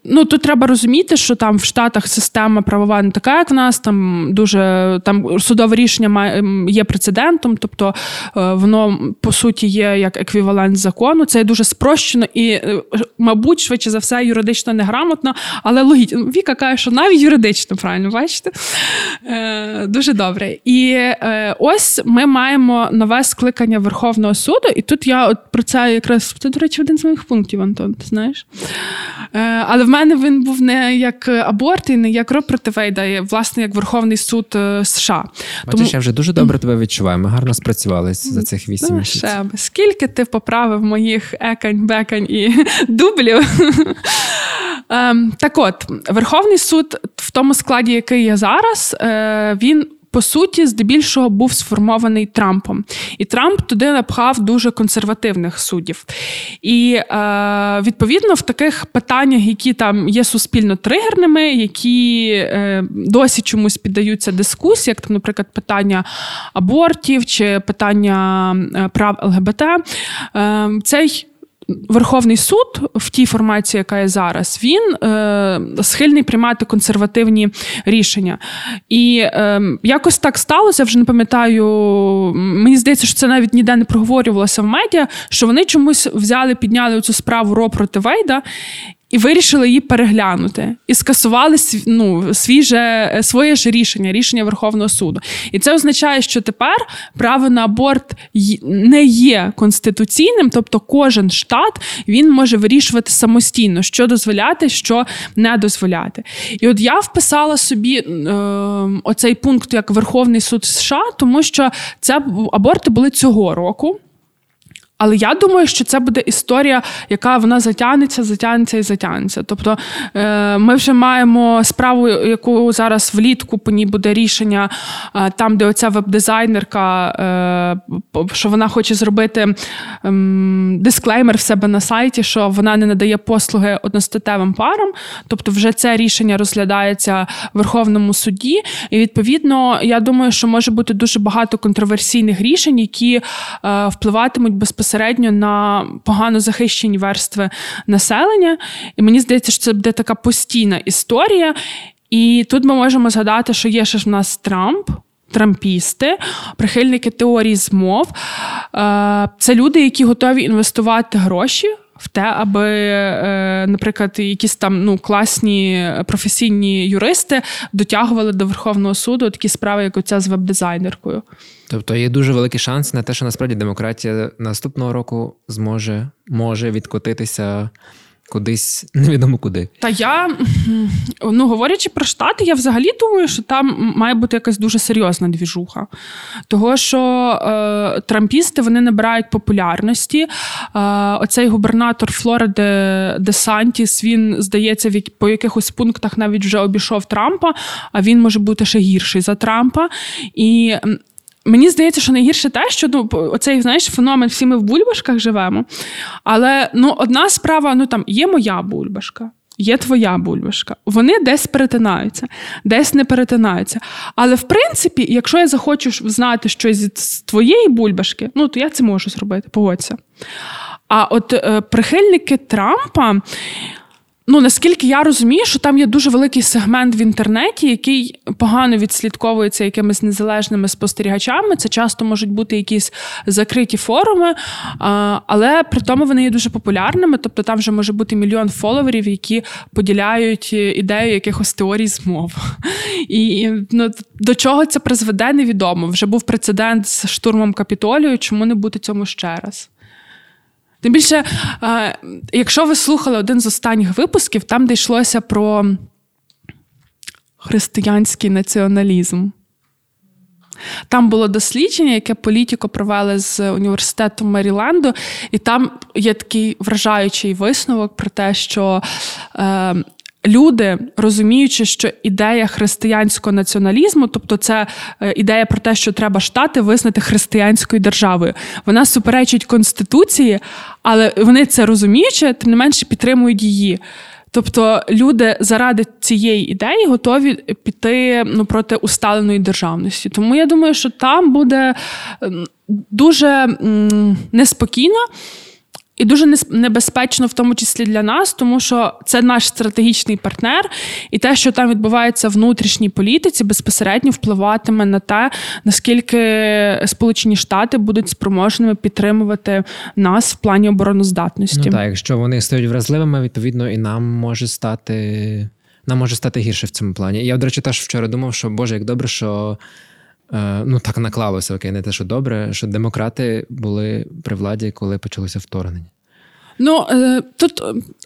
ну тут треба розуміти, що там в Штатах система правова не така, як в нас. Там дуже там судове рішення є прецедентом, тобто е, воно по суті є як еквівалент закону. Це дуже спрощено і, е, мабуть, швидше за все, юридично неграмотно, але логічно. Віка каже, що навіть юридично правильно бачите. Е, Дуже добре. І е, ось ми маємо нове скликання Верховного суду, і тут я от про це якраз це, до речі, один з моїх пунктів, Антон. Ти знаєш? Е, але в мене він був не як аборт і не як роб проти Вейда, а власне як Верховний суд е, США. Бачиш, Тому... я вже дуже добре тебе відчуваю. Ми гарно спрацювалися за цих вісім ну, місяців. Ще, Скільки ти поправив моїх екань, бекань і дублів? Ем, так от, Верховний суд в тому складі, який є зараз, е, він по суті, здебільшого був сформований Трампом, і Трамп туди напхав дуже консервативних суддів. І е, відповідно в таких питаннях, які там є суспільно тригерними, які е, досі чомусь піддаються дискусії, як там, наприклад, питання абортів чи питання е, прав ЛГБТ, е, цей Верховний суд в тій формації, яка є зараз, він е, схильний приймати консервативні рішення. І е, якось так сталося, вже не пам'ятаю. Мені здається, що це навіть ніде не проговорювалося в медіа, що вони чомусь взяли, підняли цю справу Ро проти Вейда і вирішили її переглянути і скасували ну, свіже своє ж рішення, рішення Верховного суду. І це означає, що тепер право на аборт не є конституційним, тобто кожен штат він може вирішувати самостійно, що дозволяти, що не дозволяти. І от я вписала собі е, оцей пункт як Верховний суд США, тому що це аборти були цього року. Але я думаю, що це буде історія, яка вона затягнеться, затягнеться і затягнеться. Тобто е, ми вже маємо справу, яку зараз влітку по ній буде рішення, е, там, де оця веб-дизайнерка, е, що вона хоче зробити ем, дисклеймер в себе на сайті, що вона не надає послуги одностатевим парам. Тобто, вже це рішення розглядається в Верховному суді. І відповідно, я думаю, що може бути дуже багато контроверсійних рішень, які впливатимуть безпосередньо безпосередньо на погано захищені верстви населення. І мені здається, що це буде така постійна історія. І тут ми можемо згадати, що є ще ж в нас Трамп. Трампісти, прихильники теорії змов. Е, це люди, які готові інвестувати гроші в те, аби, е, наприклад, якісь там ну класні професійні юристи дотягували до Верховного суду такі справи, як оця з веб-дизайнеркою. Тобто є дуже великий шанс на те, що насправді демократія наступного року зможе може відкотитися кудись невідомо куди. Та я ну говорячи про штати, я взагалі думаю, що там має бути якась дуже серйозна двіжуха. Того, що е, трампісти вони набирають популярності. Е, оцей губернатор Флориди Де Сантіс, він здається, по якихось пунктах навіть вже обійшов Трампа, а він може бути ще гірший за Трампа. І Мені здається, що найгірше те, що ну, оцей знаєш, феномен всі ми в бульбашках живемо. Але ну, одна справа, ну там є моя бульбашка. Є твоя бульбашка. Вони десь перетинаються, десь не перетинаються. Але в принципі, якщо я захочу знати щось з твоєї бульбашки, ну то я це можу зробити, погодься. А от е, прихильники Трампа, Ну наскільки я розумію, що там є дуже великий сегмент в інтернеті, який погано відслідковується якимись незалежними спостерігачами. Це часто можуть бути якісь закриті форуми, але при тому вони є дуже популярними. Тобто там вже може бути мільйон фоловерів, які поділяють ідею якихось теорій змов. І ну, до чого це призведе, невідомо. Вже був прецедент з штурмом капітолію. Чому не бути цьому ще раз? Тим більше, якщо ви слухали один з останніх випусків, там де йшлося про християнський націоналізм. Там було дослідження, яке політико провели з університету Меріленду, і там є такий вражаючий висновок про те, що е, люди, розуміючи, що ідея християнського націоналізму, тобто це е, ідея про те, що треба штати визнати християнською державою, вона суперечить конституції, але вони це розуміючи, тим не менше підтримують її. Тобто люди заради цієї ідеї готові піти ну, проти усталеної державності. Тому я думаю, що там буде дуже м, неспокійно. І дуже небезпечно, в тому числі для нас, тому що це наш стратегічний партнер, і те, що там відбувається в внутрішній політиці, безпосередньо впливатиме на те, наскільки Сполучені Штати будуть спроможними підтримувати нас в плані обороноздатності. Ну, Так, якщо вони стають вразливими, відповідно, і нам може стати нам може стати гірше в цьому плані. Я, до речі, теж вчора думав, що Боже, як добре, що. Е, ну так наклалося окей, не те, що добре, що демократи були при владі, коли почалося вторгнення. Ну е, тут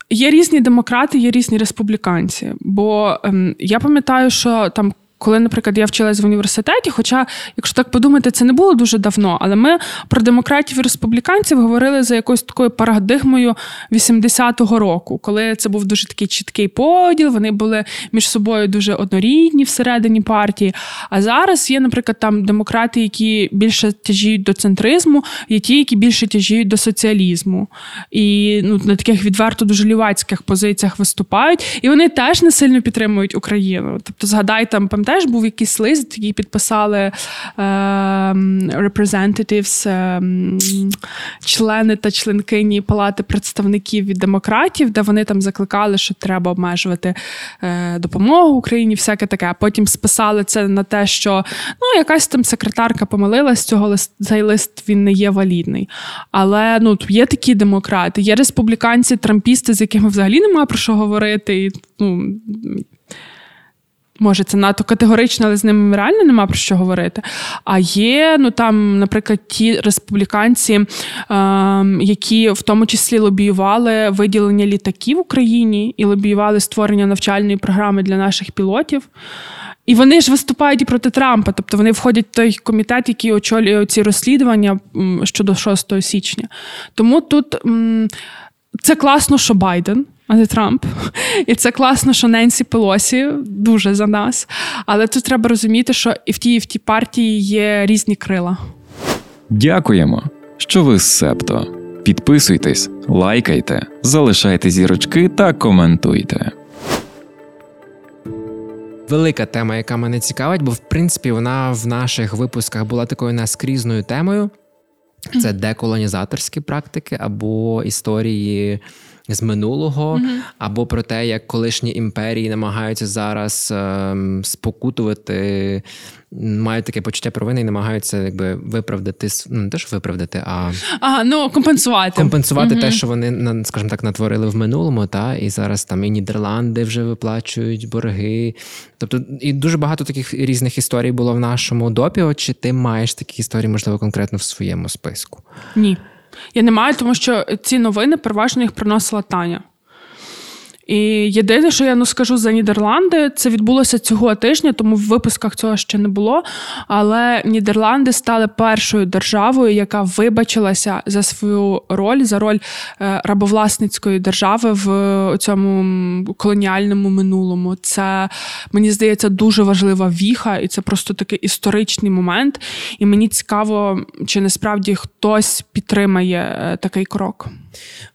є різні демократи, є різні республіканці. Бо ем, я пам'ятаю, що там коли, наприклад, я вчилась в університеті, хоча, якщо так подумати, це не було дуже давно, але ми про демократів і республіканців говорили за якоюсь такою парадигмою 80-го року, коли це був дуже такий чіткий поділ, вони були між собою дуже однорідні всередині партії. А зараз є, наприклад, там демократи, які більше тяжіють до центризму, є ті, які більше тяжіють до соціалізму. І ну, на таких відверто дуже лівацьких позиціях виступають. І вони теж не сильно підтримують Україну. Тобто, згадай там, пам'ятаєш, теж був якийсь лист, який підписали е, representatives, е, члени та членкині Палати представників від демократів, де вони там закликали, що треба обмежувати е, допомогу Україні, всяке таке. Потім списали це на те, що ну, якась там секретарка помилилась, цього лист, цей лист він не є валідний. Але ну, є такі демократи, є республіканці, трампісти, з якими взагалі немає про що говорити. І, ну, Може, це надто категорично, але з ними реально нема про що говорити. А є, ну там, наприклад, ті республіканці, е, які в тому числі лобіювали виділення літаків в Україні і лобіювали створення навчальної програми для наших пілотів. І вони ж виступають і проти Трампа, тобто вони входять в той комітет, який очолює ці розслідування щодо 6 січня. Тому тут це класно, що Байден а не Трамп. І це класно, що Ненсі Пелосі дуже за нас. Але тут треба розуміти, що і в тій, і в тій партії є різні крила. Дякуємо, що ви з Септо. Підписуйтесь, лайкайте, залишайте зірочки та коментуйте. Велика тема, яка мене цікавить, бо в принципі вона в наших випусках була такою наскрізною темою. Це деколонізаторські практики або історії з минулого, mm-hmm. або про те, як колишні імперії намагаються зараз ем, спокутувати, мають таке почуття провини і намагаються якби виправдати ну, не те, що виправдати, а ага, ну компенсувати Компенсувати mm-hmm. те, що вони скажімо так, натворили в минулому, та і зараз там і Нідерланди вже виплачують борги. Тобто, і дуже багато таких різних історій було в нашому допі. Чи ти маєш такі історії, можливо, конкретно в своєму списку? Ні. Я не маю, тому що ці новини переважно їх приносила Таня. І єдине, що я ну скажу за Нідерланди, це відбулося цього тижня, тому в випусках цього ще не було. Але Нідерланди стали першою державою, яка вибачилася за свою роль, за роль е, рабовласницької держави в цьому колоніальному минулому. Це мені здається дуже важлива віха, і це просто такий історичний момент. І мені цікаво, чи насправді хтось підтримає е, такий крок.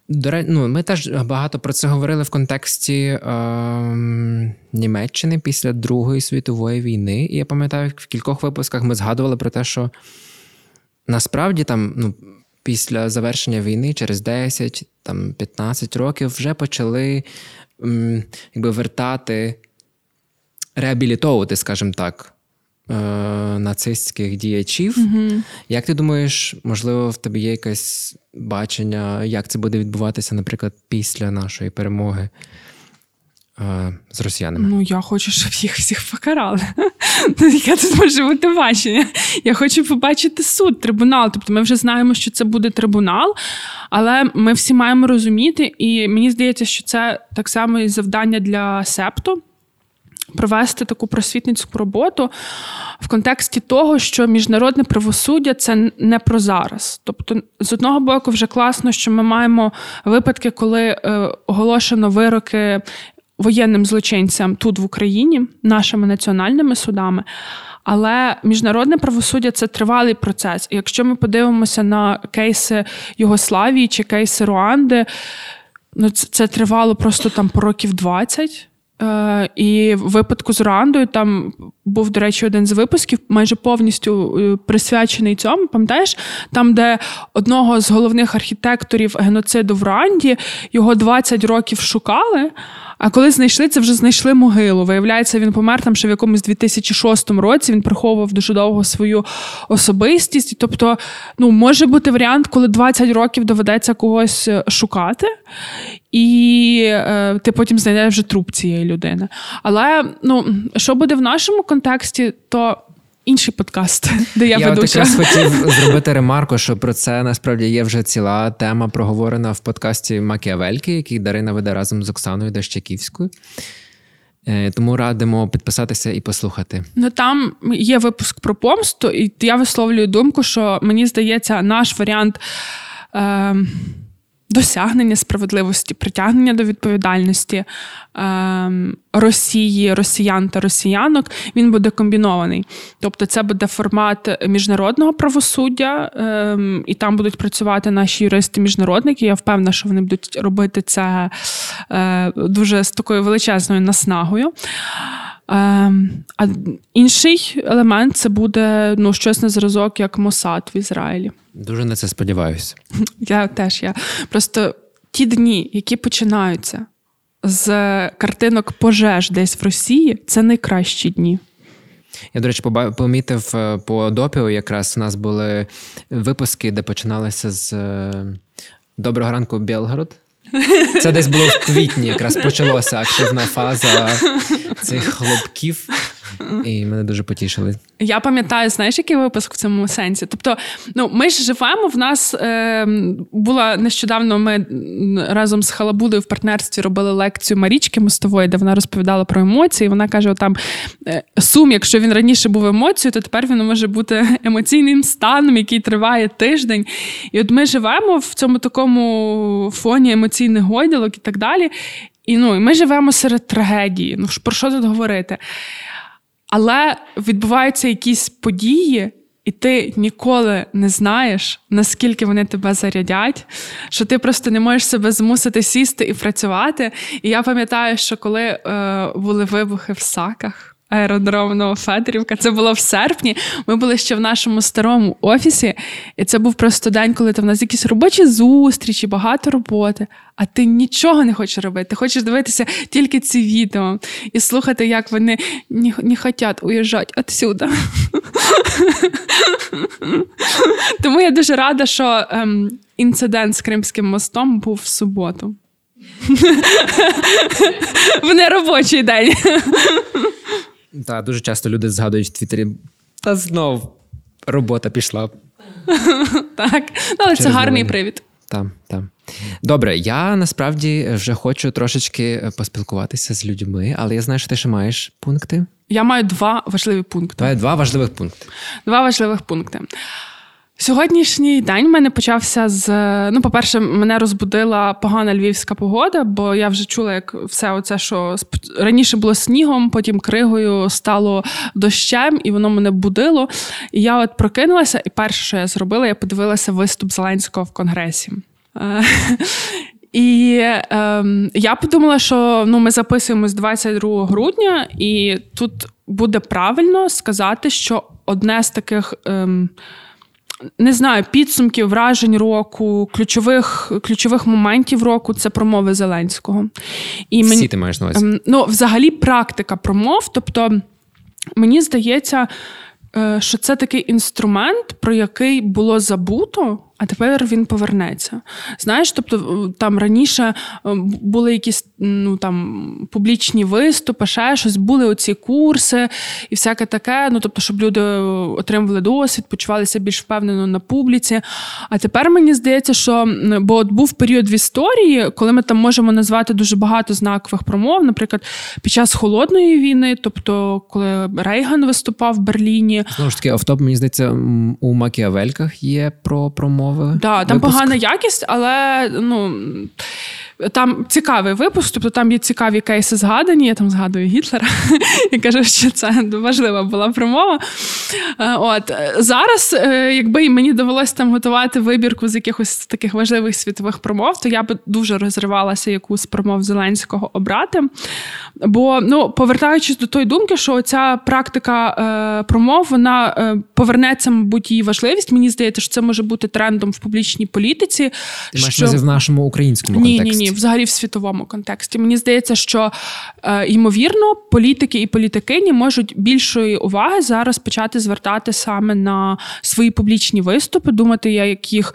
До ну, ми теж багато про це говорили в контексті е, Німеччини після Другої світової війни. І я пам'ятаю, в кількох випусках ми згадували про те, що насправді там, ну, після завершення війни, через 10 там 15 років, вже почали м, якби вертати, реабілітовувати, скажімо так. Е, нацистських діячів. Угу. Як ти думаєш, можливо, в тебе є якесь бачення, як це буде відбуватися, наприклад, після нашої перемоги? Е, з росіянами. Ну, я хочу, щоб їх всіх покарали. Ну, яке тут може бути бачення? Я хочу побачити суд, трибунал. Тобто ми вже знаємо, що це буде трибунал, але ми всі маємо розуміти, і мені здається, що це так само і завдання для септу провести таку просвітницьку роботу в контексті того, що міжнародне правосуддя це не про зараз. Тобто, з одного боку, вже класно, що ми маємо випадки, коли е, оголошено вироки воєнним злочинцям тут в Україні, нашими національними судами. Але міжнародне правосуддя це тривалий процес. І якщо ми подивимося на кейси Югославії чи кейси Руанди, ну це, це тривало просто там по років 20. Е, і в випадку з Руандою там був, до речі, один з випусків, майже повністю е, присвячений цьому. Пам'ятаєш, там, де одного з головних архітекторів геноциду в Руанді, його 20 років шукали. А коли знайшли, це вже знайшли могилу. Виявляється, він помер там ще в якомусь 2006 році. Він приховував дуже довго свою особистість. Тобто, ну, може бути варіант, коли 20 років доведеться когось е, шукати, і е, ти потім знайдеш вже труп цієї людини. Але ну, що буде в нашому контексті, то інший подкаст, де я, я ведуча. Я хотів зробити ремарку, що про це насправді є вже ціла тема проговорена в подкасті Макіавельки, який Дарина веде разом з Оксаною Дощаківською. Е, тому радимо підписатися і послухати. Ну там є випуск про помсту, і я висловлюю думку, що мені здається, наш варіант. Е- досягнення справедливості, притягнення до відповідальності е, Росії, росіян та росіянок, він буде комбінований. Тобто, це буде формат міжнародного правосуддя, е, і там будуть працювати наші юристи-міжнародники. Я впевнена, що вони будуть робити це е, дуже з такою величезною наснагою. Ем, а інший елемент це буде ну, щось на зразок, як Мосад в Ізраїлі. Дуже на це сподіваюся. Я теж я просто ті дні, які починаються з картинок пожеж десь в Росії, це найкращі дні. Я, до речі, помітив е, по допіо, якраз у нас були випуски, де починалися з е, Доброго ранку, Білгород. Це десь було в квітні, якраз почалося активна фаза цих хлопків, і мене дуже потішили. Я пам'ятаю, знаєш, який випуск в цьому сенсі? Тобто, ну ми ж живемо. В нас е, була нещодавно. Ми разом з Халабудою в партнерстві робили лекцію Марічки Мостової, де вона розповідала про емоції. Вона каже: там е, сум, якщо він раніше був емоцією, то тепер він може бути емоційним станом, який триває тиждень. І от ми живемо в цьому такому фоні емоційних гойдалок і так далі. І ну, ми живемо серед трагедії. Ну про що тут говорити? Але відбуваються якісь події, і ти ніколи не знаєш, наскільки вони тебе зарядять, що ти просто не можеш себе змусити сісти і працювати. І я пам'ятаю, що коли е, були вибухи в саках аеродром Новофедорівка. Це було в серпні. Ми були ще в нашому старому офісі, і це був просто день, коли там в нас якісь робочі зустрічі, багато роботи. А ти нічого не хочеш робити. Ти хочеш дивитися тільки ці відео і слухати, як вони не, не хочуть уїжджати відсюди. Тому я дуже рада, що ем, інцидент з Кримським мостом був в суботу. В неробочий день. Так, дуже часто люди згадують в Твіттері, та знов робота пішла. Так, але це гарний привід. Так, так. Добре, я насправді вже хочу трошечки поспілкуватися з людьми, але я знаю, що ти ще маєш пункти. Я маю два важливі пункти. Два, два важливих пункти. Два важливих пункти. Сьогоднішній день в мене почався з. Ну, по-перше, мене розбудила погана львівська погода, бо я вже чула, як все оце, що раніше було снігом, потім кригою стало дощем, і воно мене будило. І я от прокинулася, і перше, що я зробила, я подивилася виступ Зеленського в Конгресі. Е, і е, я подумала, що ну, ми записуємо з 22 грудня, і тут буде правильно сказати, що одне з таких. Е, не знаю, підсумків, вражень року, ключових ключових моментів року це промови Зеленського. І Всі мені, ти маєш на увазі? Ем, ну, взагалі, практика промов. Тобто, мені здається, е, що це такий інструмент, про який було забуто а тепер він повернеться. Знаєш, тобто там раніше е, були якісь ну там публічні виступи, ще щось, були оці курси і всяке таке. Ну тобто, щоб люди отримували досвід, почувалися більш впевнено на публіці. А тепер мені здається, що бо от був період в історії, коли ми там можемо назвати дуже багато знакових промов, наприклад, під час холодної війни, тобто, коли Рейган виступав в Берліні, знову ж таки, автоп, мені здається, у Макіавельках є про промову мови. Да, там випуск. погана якість, але ну. Там цікавий випуск, тобто там є цікаві кейси згадані. Я там згадую Гітлера і кажу, що це важлива була промова. Е, от зараз, е, якби мені довелося там готувати вибірку з якихось таких важливих світових промов, то я би дуже розривалася яку з промов Зеленського обрати. Бо, ну, повертаючись до тої думки, що ця практика е, промов вона повернеться, мабуть, її важливість. Мені здається, що це може бути трендом в публічній політиці. Ти маєш що... в нашому українському ні, контексті? Ні, ні, взагалі в світовому контексті. Мені здається, що е, ймовірно політики і політикині можуть більшої уваги зараз почати звертати саме на свої публічні виступи, думати, як їх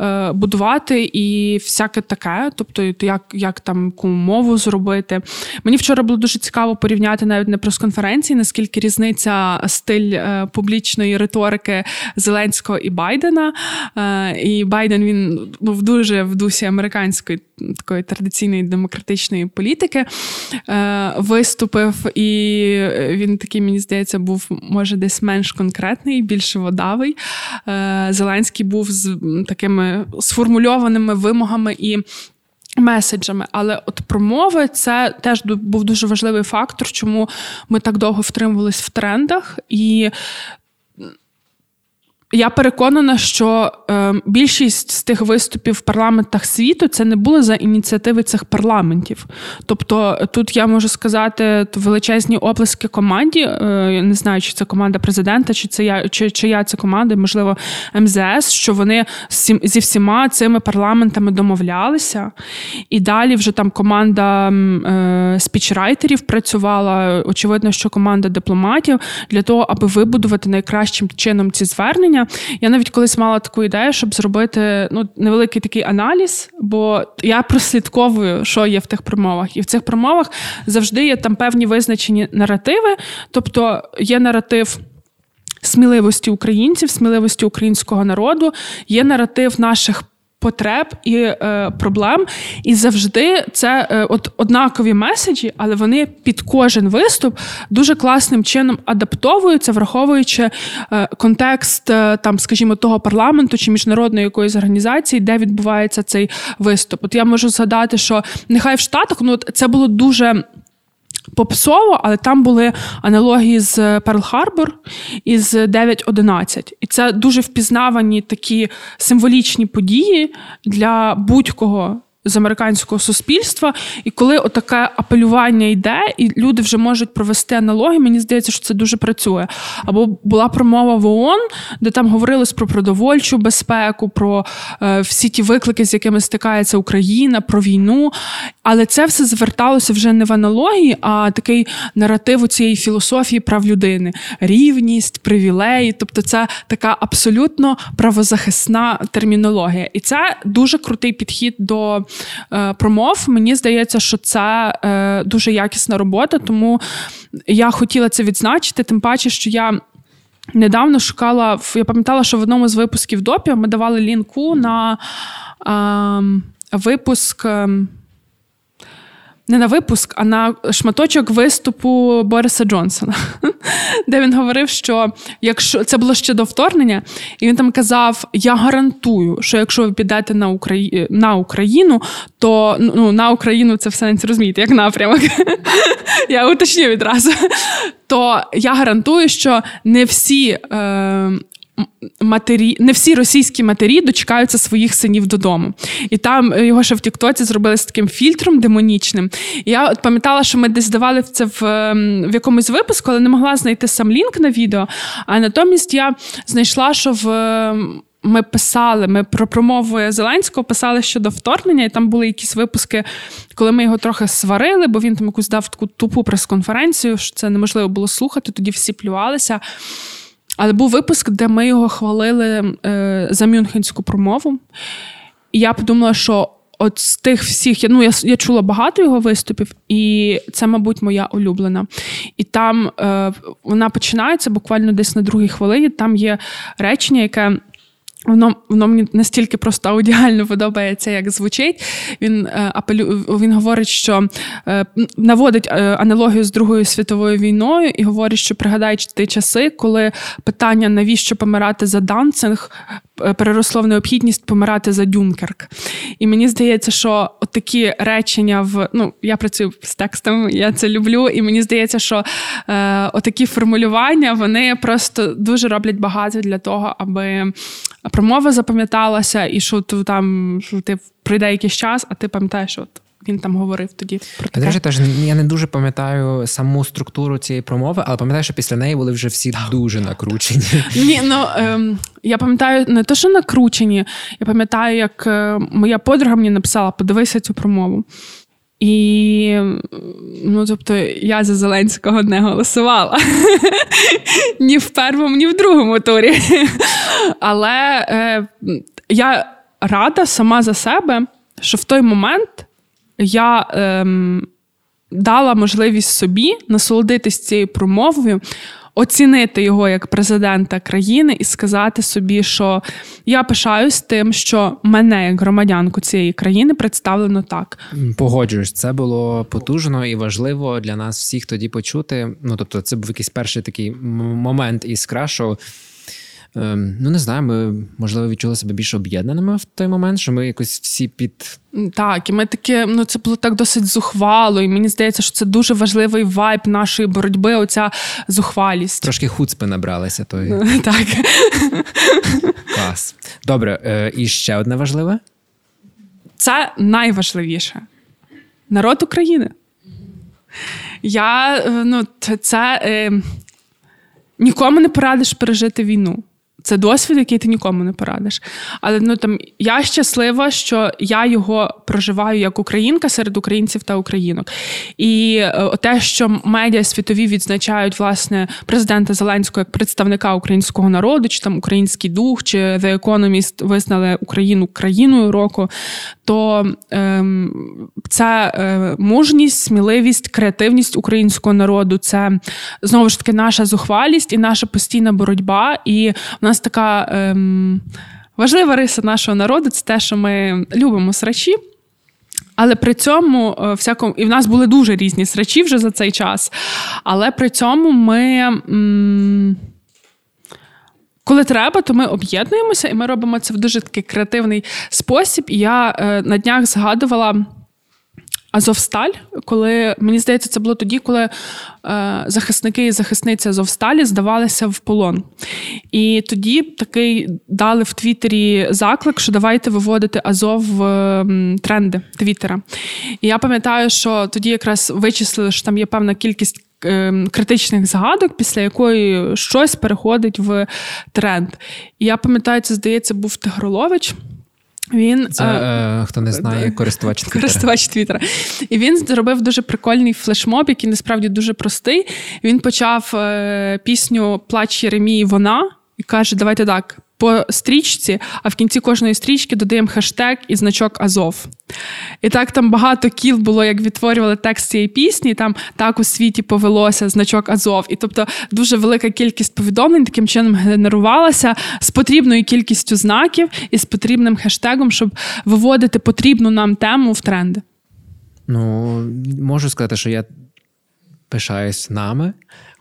е, будувати і всяке таке. Тобто, як як там мову зробити. Мені вчора було дуже цікаво порівняти навіть на прес-конференції, наскільки різниця стиль е, публічної риторики Зеленського і Байдена. І Байден він ну, дуже в дусі американської такої традиційної демократичної політики е, виступив, і він такий, мені здається, був може десь менш конкретний, більш водавий. Зеленський був з такими сформульованими вимогами і меседжами. Але от промови це теж був дуже важливий фактор, чому ми так довго втримувались в трендах. І я переконана, що е, більшість з тих виступів в парламентах світу це не було за ініціативи цих парламентів. Тобто тут я можу сказати величезні оплески команді. Е, не знаю, чи це команда президента, чи це я чи, чи я це команда, можливо, МЗС, що вони зі всіма цими парламентами домовлялися. І далі вже там команда е, спічрайтерів працювала. Очевидно, що команда дипломатів для того, аби вибудувати найкращим чином ці звернення. Я навіть колись мала таку ідею, щоб зробити ну, невеликий такий аналіз, бо я прослідковую, що є в тих промовах. І в цих промовах завжди є там певні визначені наративи, тобто є наратив. Сміливості українців, сміливості українського народу, є наратив наших потреб і е, проблем. І завжди це е, от однакові меседжі, але вони під кожен виступ дуже класним чином адаптовуються, враховуючи е, контекст е, там, скажімо, того парламенту чи міжнародної якоїсь організації, де відбувається цей виступ. От я можу згадати, що нехай в Штатах ну це було дуже попсово, але там були аналогії з Перл Харбор і з 9.11. І це дуже впізнавані такі символічні події для будь-кого з американського суспільства. І коли отаке апелювання йде, і люди вже можуть провести аналогії, мені здається, що це дуже працює. Або була промова в ООН, де там говорилось про продовольчу безпеку, про е, всі ті виклики, з якими стикається Україна, про війну. Але це все зверталося вже не в аналогії, а такий наратив у цієї філософії прав людини: рівність, привілеї. Тобто, це така абсолютно правозахисна термінологія. І це дуже крутий підхід до промов. Мені здається, що це е, дуже якісна робота, тому я хотіла це відзначити, тим паче, що я. Недавно шукала, я пам'ятала, що в одному з випусків допі ми давали лінку на. Е, випуск. Не на випуск, а на шматочок виступу Бориса Джонсона, де він говорив, що якщо це було ще до вторгнення, і він там казав: Я гарантую, що якщо ви підете на Украї... на Україну, то ну на Україну це в сенсі розумієте, як напрямок. Я уточню відразу. То я гарантую, що не всі е, матері, не всі російські матері дочекаються своїх синів додому. І там е, його ще в Тіктоці зробили з таким фільтром демонічним. І я от пам'ятала, що ми десь давали це в, ем, в якомусь випуску, але не могла знайти сам лінк на відео. А натомість я знайшла, що в. Ем, ми писали, ми про промову Зеленського писали щодо вторгнення, і там були якісь випуски, коли ми його трохи сварили, бо він там якусь дав таку тупу прес-конференцію, що це неможливо було слухати, тоді всі плювалися. Але був випуск, де ми його хвалили е, за мюнхенську промову. І я подумала, що от з тих всіх, ну я я чула багато його виступів, і це, мабуть, моя улюблена. І там е, вона починається буквально десь на другій хвилині. Там є речення, яке. Воно воно мені настільки просто аудіально подобається, як звучить. Він е, апелю, він говорить, що е, наводить е, аналогію з Другою світовою війною і говорить, що пригадають ті часи, коли питання навіщо помирати за Данцинг переросло в необхідність помирати за Дюнкерк. І мені здається, що такі речення в ну я працюю з текстом, я це люблю, і мені здається, що е, отакі формулювання вони просто дуже роблять багато для того, аби промова запам'яталася, і що там що ти прийде якийсь час, а ти пам'ятаєш, от він там говорив тоді. про таке. Речі, теж я не дуже пам'ятаю саму структуру цієї промови, але пам'ятаю, що після неї були вже всі дуже накручені. Ні, ну ем, я пам'ятаю не те, що накручені. Я пам'ятаю, як е, моя подруга мені написала: подивися цю промову. І ну, тобто, я за Зеленського не голосувала ні в першому, ні в другому турі. Але е, я рада сама за себе, що в той момент я ем, дала можливість собі насолодитись цією промовою, оцінити його як президента країни і сказати собі, що я пишаюсь тим, що мене, як громадянку цієї країни, представлено так. Погоджуюсь, це було потужно і важливо для нас всіх тоді почути. Ну тобто, це був якийсь перший такий момент іскра, що ну, не знаю, ми можливо відчули себе більш об'єднаними в той момент, що ми якось всі під. Так, і ми таке, ну це було так досить зухвало, і мені здається, що це дуже важливий вайб нашої боротьби. Оця зухвалість. Трошки хуцпи набралися. Той. Так. Клас. Добре, е, і ще одне важливе. Це найважливіше. Народ України. Я е, ну, це е, нікому не порадиш пережити війну. Це досвід, який ти нікому не порадиш. Але ну там я щаслива, що я його проживаю як українка серед українців та українок. І е, те, що медіа світові відзначають власне президента Зеленського як представника українського народу, чи там український дух, чи The Economist визнали Україну країною року, то ем, це е, мужність, сміливість, креативність українського народу. Це знову ж таки наша зухвалість і наша постійна боротьба. І в нас така ем, важлива риса нашого народу це те, що ми любимо срачі. Але при цьому е, всякому, і в нас були дуже різні срачі вже за цей час. Але при цьому ми. Коли треба, то ми об'єднуємося, і ми робимо це в дуже такий креативний спосіб. І я е, на днях згадувала. Азовсталь, коли мені здається, це було тоді, коли е, захисники і захисниці Азовсталі здавалися в полон. І тоді такий дали в Твіттері заклик, що давайте виводити Азов в е, тренди Твіттера. І я пам'ятаю, що тоді якраз вичислили, що там є певна кількість. Ем, критичних згадок, після якої щось переходить в тренд. І я пам'ятаю, це здається, був Тигролович. Він Це, е, хто не знає, користувач Твіттера. користувач Твіттера. І він зробив дуже прикольний флешмоб, який насправді дуже простий. Він почав е, пісню Плач Єремії. Вона і каже: Давайте так. По стрічці, а в кінці кожної стрічки додаємо хештег і значок Азов. І так там багато кіл було, як відтворювали текст цієї пісні. Там так у світі повелося значок Азов. І тобто дуже велика кількість повідомлень таким чином генерувалася з потрібною кількістю знаків і з потрібним хештегом, щоб виводити потрібну нам тему в тренди. Ну можу сказати, що я пишаюсь нами.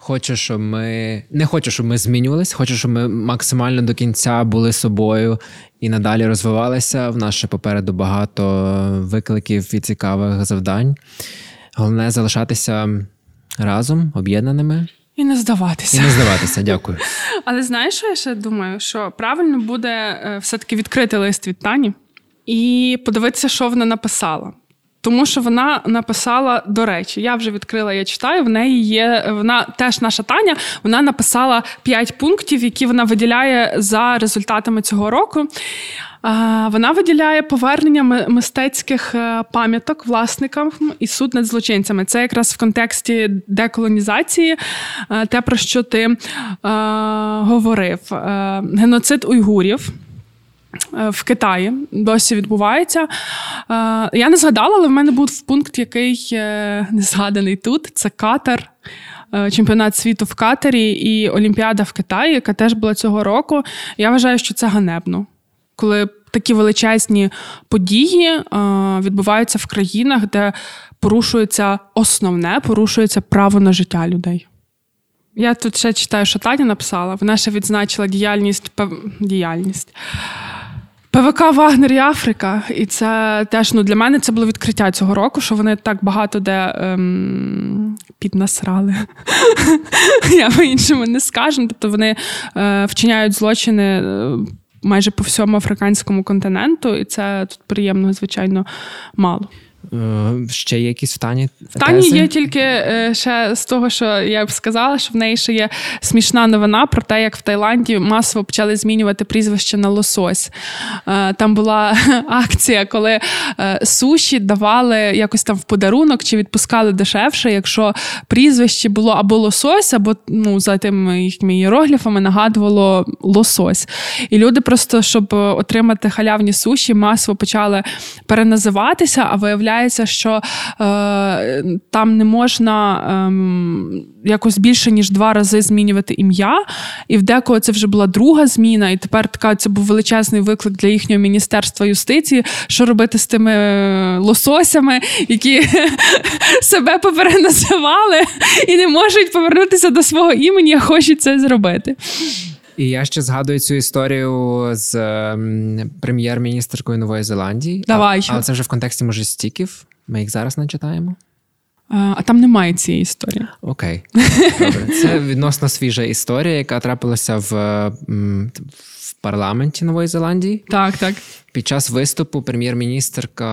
Хочу, щоб ми не хочу, щоб ми змінювалися. Хочу, щоб ми максимально до кінця були собою і надалі розвивалися. В нас ще попереду багато викликів і цікавих завдань. Головне залишатися разом, об'єднаними. І не здаватися. І не здаватися, дякую. Але знаєш, що я ще думаю? Що правильно буде е, все-таки відкрити лист від Тані і подивитися, що вона написала. Тому що вона написала, до речі, я вже відкрила, я читаю. В неї є вона теж наша Таня. Вона написала п'ять пунктів, які вона виділяє за результатами цього року. Вона виділяє повернення мистецьких е, пам'яток власникам і суд над злочинцями. Це якраз в контексті деколонізації, е, те, про що ти е, говорив: геноцид уйгурів. Е, в Китаї досі відбувається. Е, я не згадала, але в мене був пункт, який е, не згаданий тут: це Катар. Чемпіонат світу в Катарі і Олімпіада в Китаї, яка теж була цього року. Я вважаю, що це ганебно, коли такі величезні події відбуваються в країнах, де порушується основне, порушується право на життя людей. Я тут ще читаю, що Таня написала. Вона ще відзначила діяльність діяльність. ПВК Вагнер і Африка, і це теж ну для мене це було відкриття цього року, що вони так багато де ем, піднасрали. Я по-іншому не скажу. Тобто вони е, вчиняють злочини. Е, майже по всьому африканському континенту, і це тут приємно, звичайно, мало. Е, ще є якісь в Тані? В Тані є тільки е, ще з того, що я б сказала, що в неї ще є смішна новина про те, як в Таїланді масово почали змінювати прізвище на лосось. Е, там була акція, коли суші давали якось там в подарунок чи відпускали дешевше, якщо прізвище було або лосось, або ну, за тими їхніми іерогліфами нагадувало лосось. І люди просто, щоб отримати халявні суші, масово почали переназиватися, а виявляється, виявляється, що е, там не можна е, якось більше ніж два рази змінювати ім'я. І в декого це вже була друга зміна, і тепер така це був величезний виклик для їхнього міністерства юстиції, що робити з тими лососями, які себе попереназивали і не можуть повернутися до свого імені, а хочуть це зробити. І я ще згадую цю історію з ем, прем'єр-міністркою Нової Зеландії. Давай. А, але це вже в контексті, може, стіків. Ми їх зараз не читаємо. А, а там немає цієї історії. Окей. Добре. Це відносно свіжа історія, яка трапилася в, в парламенті Нової Зеландії. Так, так. Під час виступу прем'єр-міністрка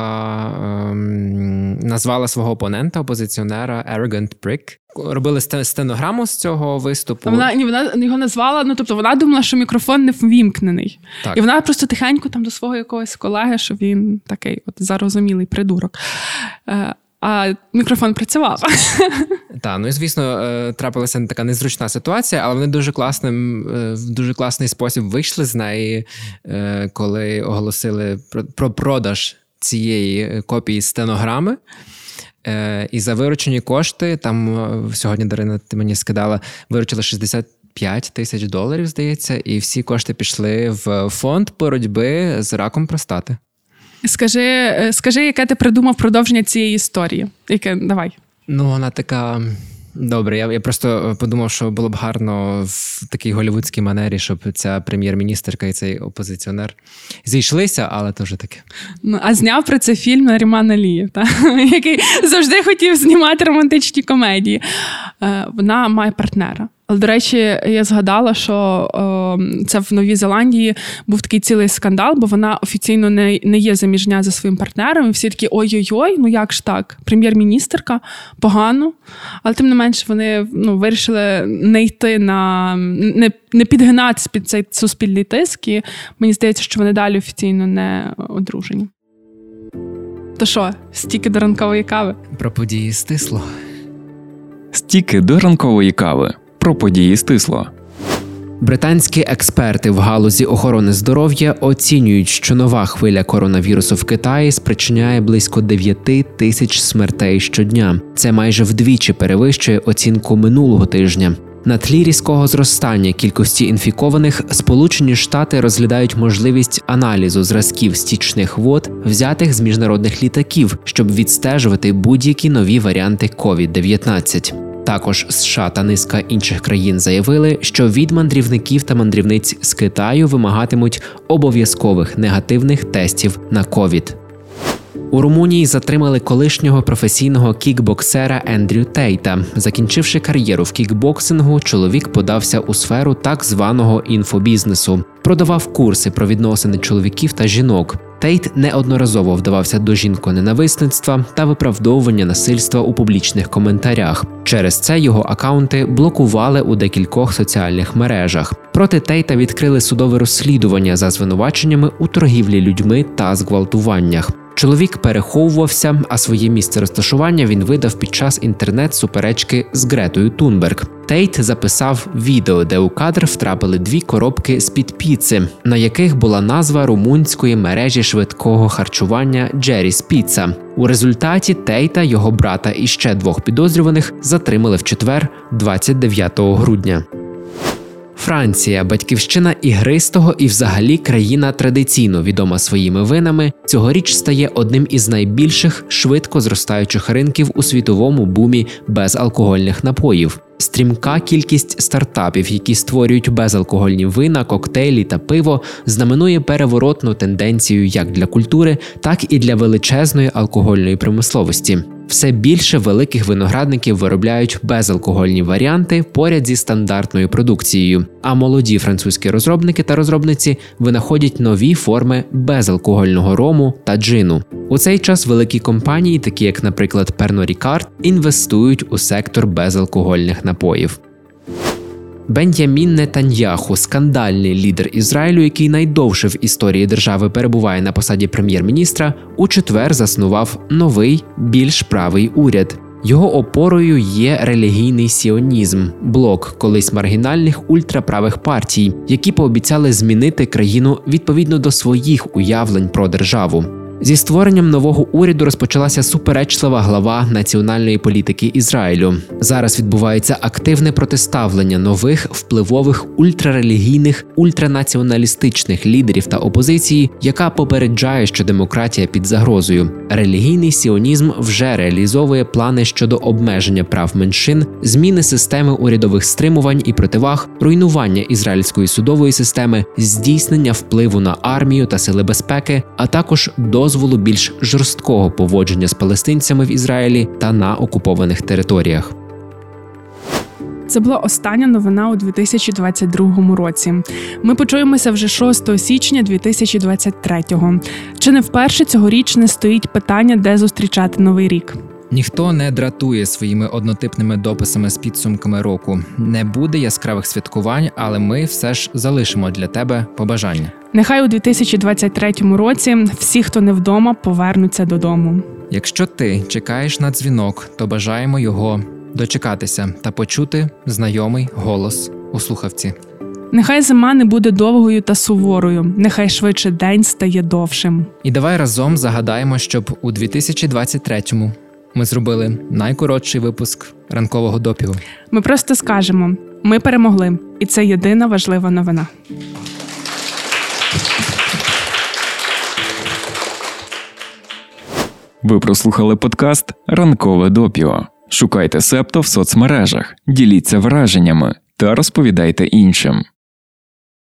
ем, назвала свого опонента, опозиціонера Arrogant Prick. Робили стенограму з цього виступу. Вона ні, вона його назвала. Ну тобто вона думала, що мікрофон не ввімкнений. Так. І вона просто тихенько там до свого якогось колеги, що він такий от зарозумілий придурок. Е, а мікрофон працював. Так, ну і звісно, е, трапилася така незручна ситуація, але вони дуже класним, е, в дуже класний спосіб вийшли з неї, е, коли оголосили про продаж цієї копії стенограми. І за виручені кошти, там сьогодні Дарина, ти мені скидала, виручили 65 тисяч доларів, здається, і всі кошти пішли в фонд боротьби з раком простати. Скажи, е, скажи, яке ти придумав продовження цієї історії? Яке давай. Ну, вона така. Добре, я я просто подумав, що було б гарно в такій голівудській манері, щоб ця прем'єр-міністерка і цей опозиціонер зійшлися, але то вже таке. Ну, а зняв про це фільм Наріман Алієв, та? який завжди хотів знімати романтичні комедії. Е, вона має партнера. Але, до речі, я згадала, що о, це в Новій Зеландії був такий цілий скандал, бо вона офіційно не не є заміжня за своїм партнером. І всі такі ой-ой-ой, ну як ж так? Прем'єр-міністерка погано. Але тим не менше вони ну, вирішили не йти на не не підгинатись під цей суспільний тиск. І мені здається, що вони далі офіційно не одружені. То що, стільки до ранкової кави? Про події стисло. Стіки до ранкової кави про події стисло. Британські експерти в галузі охорони здоров'я оцінюють, що нова хвиля коронавірусу в Китаї спричиняє близько 9 тисяч смертей щодня. Це майже вдвічі перевищує оцінку минулого тижня. На тлі різкого зростання кількості інфікованих Сполучені Штати розглядають можливість аналізу зразків стічних вод, взятих з міжнародних літаків, щоб відстежувати будь-які нові варіанти COVID-19. Також США та низка інших країн заявили, що від мандрівників та мандрівниць з Китаю вимагатимуть обов'язкових негативних тестів на ковід. У Румунії затримали колишнього професійного кікбоксера Ендрю Тейта. Закінчивши кар'єру в кікбоксингу, чоловік подався у сферу так званого інфобізнесу, продавав курси про відносини чоловіків та жінок. Тейт неодноразово вдавався до жінконенависництва та виправдовування насильства у публічних коментарях. Через це його акаунти блокували у декількох соціальних мережах. Проти Тейта відкрили судове розслідування за звинуваченнями у торгівлі людьми та зґвалтуваннях. Чоловік переховувався, а своє місце розташування він видав під час інтернет-суперечки з Гретою Тунберг. Тейт записав відео, де у кадр втрапили дві коробки з під піци, на яких була назва румунської мережі швидкого харчування Джеріс Піца. У результаті Тейта, його брата і ще двох підозрюваних затримали в четвер, 29 грудня. Франція, батьківщина ігристого і, взагалі, країна традиційно відома своїми винами, цьогоріч стає одним із найбільших швидко зростаючих ринків у світовому бумі безалкогольних напоїв. Стрімка кількість стартапів, які створюють безалкогольні вина, коктейлі та пиво, знаменує переворотну тенденцію як для культури, так і для величезної алкогольної промисловості. Все більше великих виноградників виробляють безалкогольні варіанти поряд зі стандартною продукцією. А молоді французькі розробники та розробниці винаходять нові форми безалкогольного рому та джину. У цей час великі компанії, такі як, наприклад, Pernod Ricard, інвестують у сектор безалкогольних напоїв. Бен'ямін Нетаньяху, скандальний лідер Ізраїлю, який найдовше в історії держави перебуває на посаді прем'єр-міністра, у четвер заснував новий, більш правий уряд. Його опорою є релігійний сіонізм, блок колись маргінальних ультраправих партій, які пообіцяли змінити країну відповідно до своїх уявлень про державу. Зі створенням нового уряду розпочалася суперечлива глава національної політики Ізраїлю. Зараз відбувається активне протиставлення нових впливових ультрарелігійних, ультранаціоналістичних лідерів та опозиції, яка попереджає, що демократія під загрозою. Релігійний сіонізм вже реалізовує плани щодо обмеження прав меншин, зміни системи урядових стримувань і противаг, руйнування ізраїльської судової системи, здійснення впливу на армію та сили безпеки, а також до дозволу більш жорсткого поводження з палестинцями в Ізраїлі та на окупованих територіях. Це була остання новина у 2022 році. Ми почуємося вже 6 січня 2023-го. Чи не вперше цьогоріч не стоїть питання, де зустрічати новий рік? Ніхто не дратує своїми однотипними дописами з підсумками року. Не буде яскравих святкувань, але ми все ж залишимо для тебе побажання. Нехай у 2023 році всі, хто не вдома, повернуться додому. Якщо ти чекаєш на дзвінок, то бажаємо його дочекатися та почути знайомий голос у слухавці. Нехай зима не буде довгою та суворою, нехай швидше день стає довшим. І давай разом загадаємо, щоб у 2023-му ми зробили найкоротший випуск ранкового допігу. Ми просто скажемо: ми перемогли, і це єдина важлива новина. Ви прослухали подкаст Ранкове допіо. Шукайте септо в соцмережах, діліться враженнями та розповідайте іншим.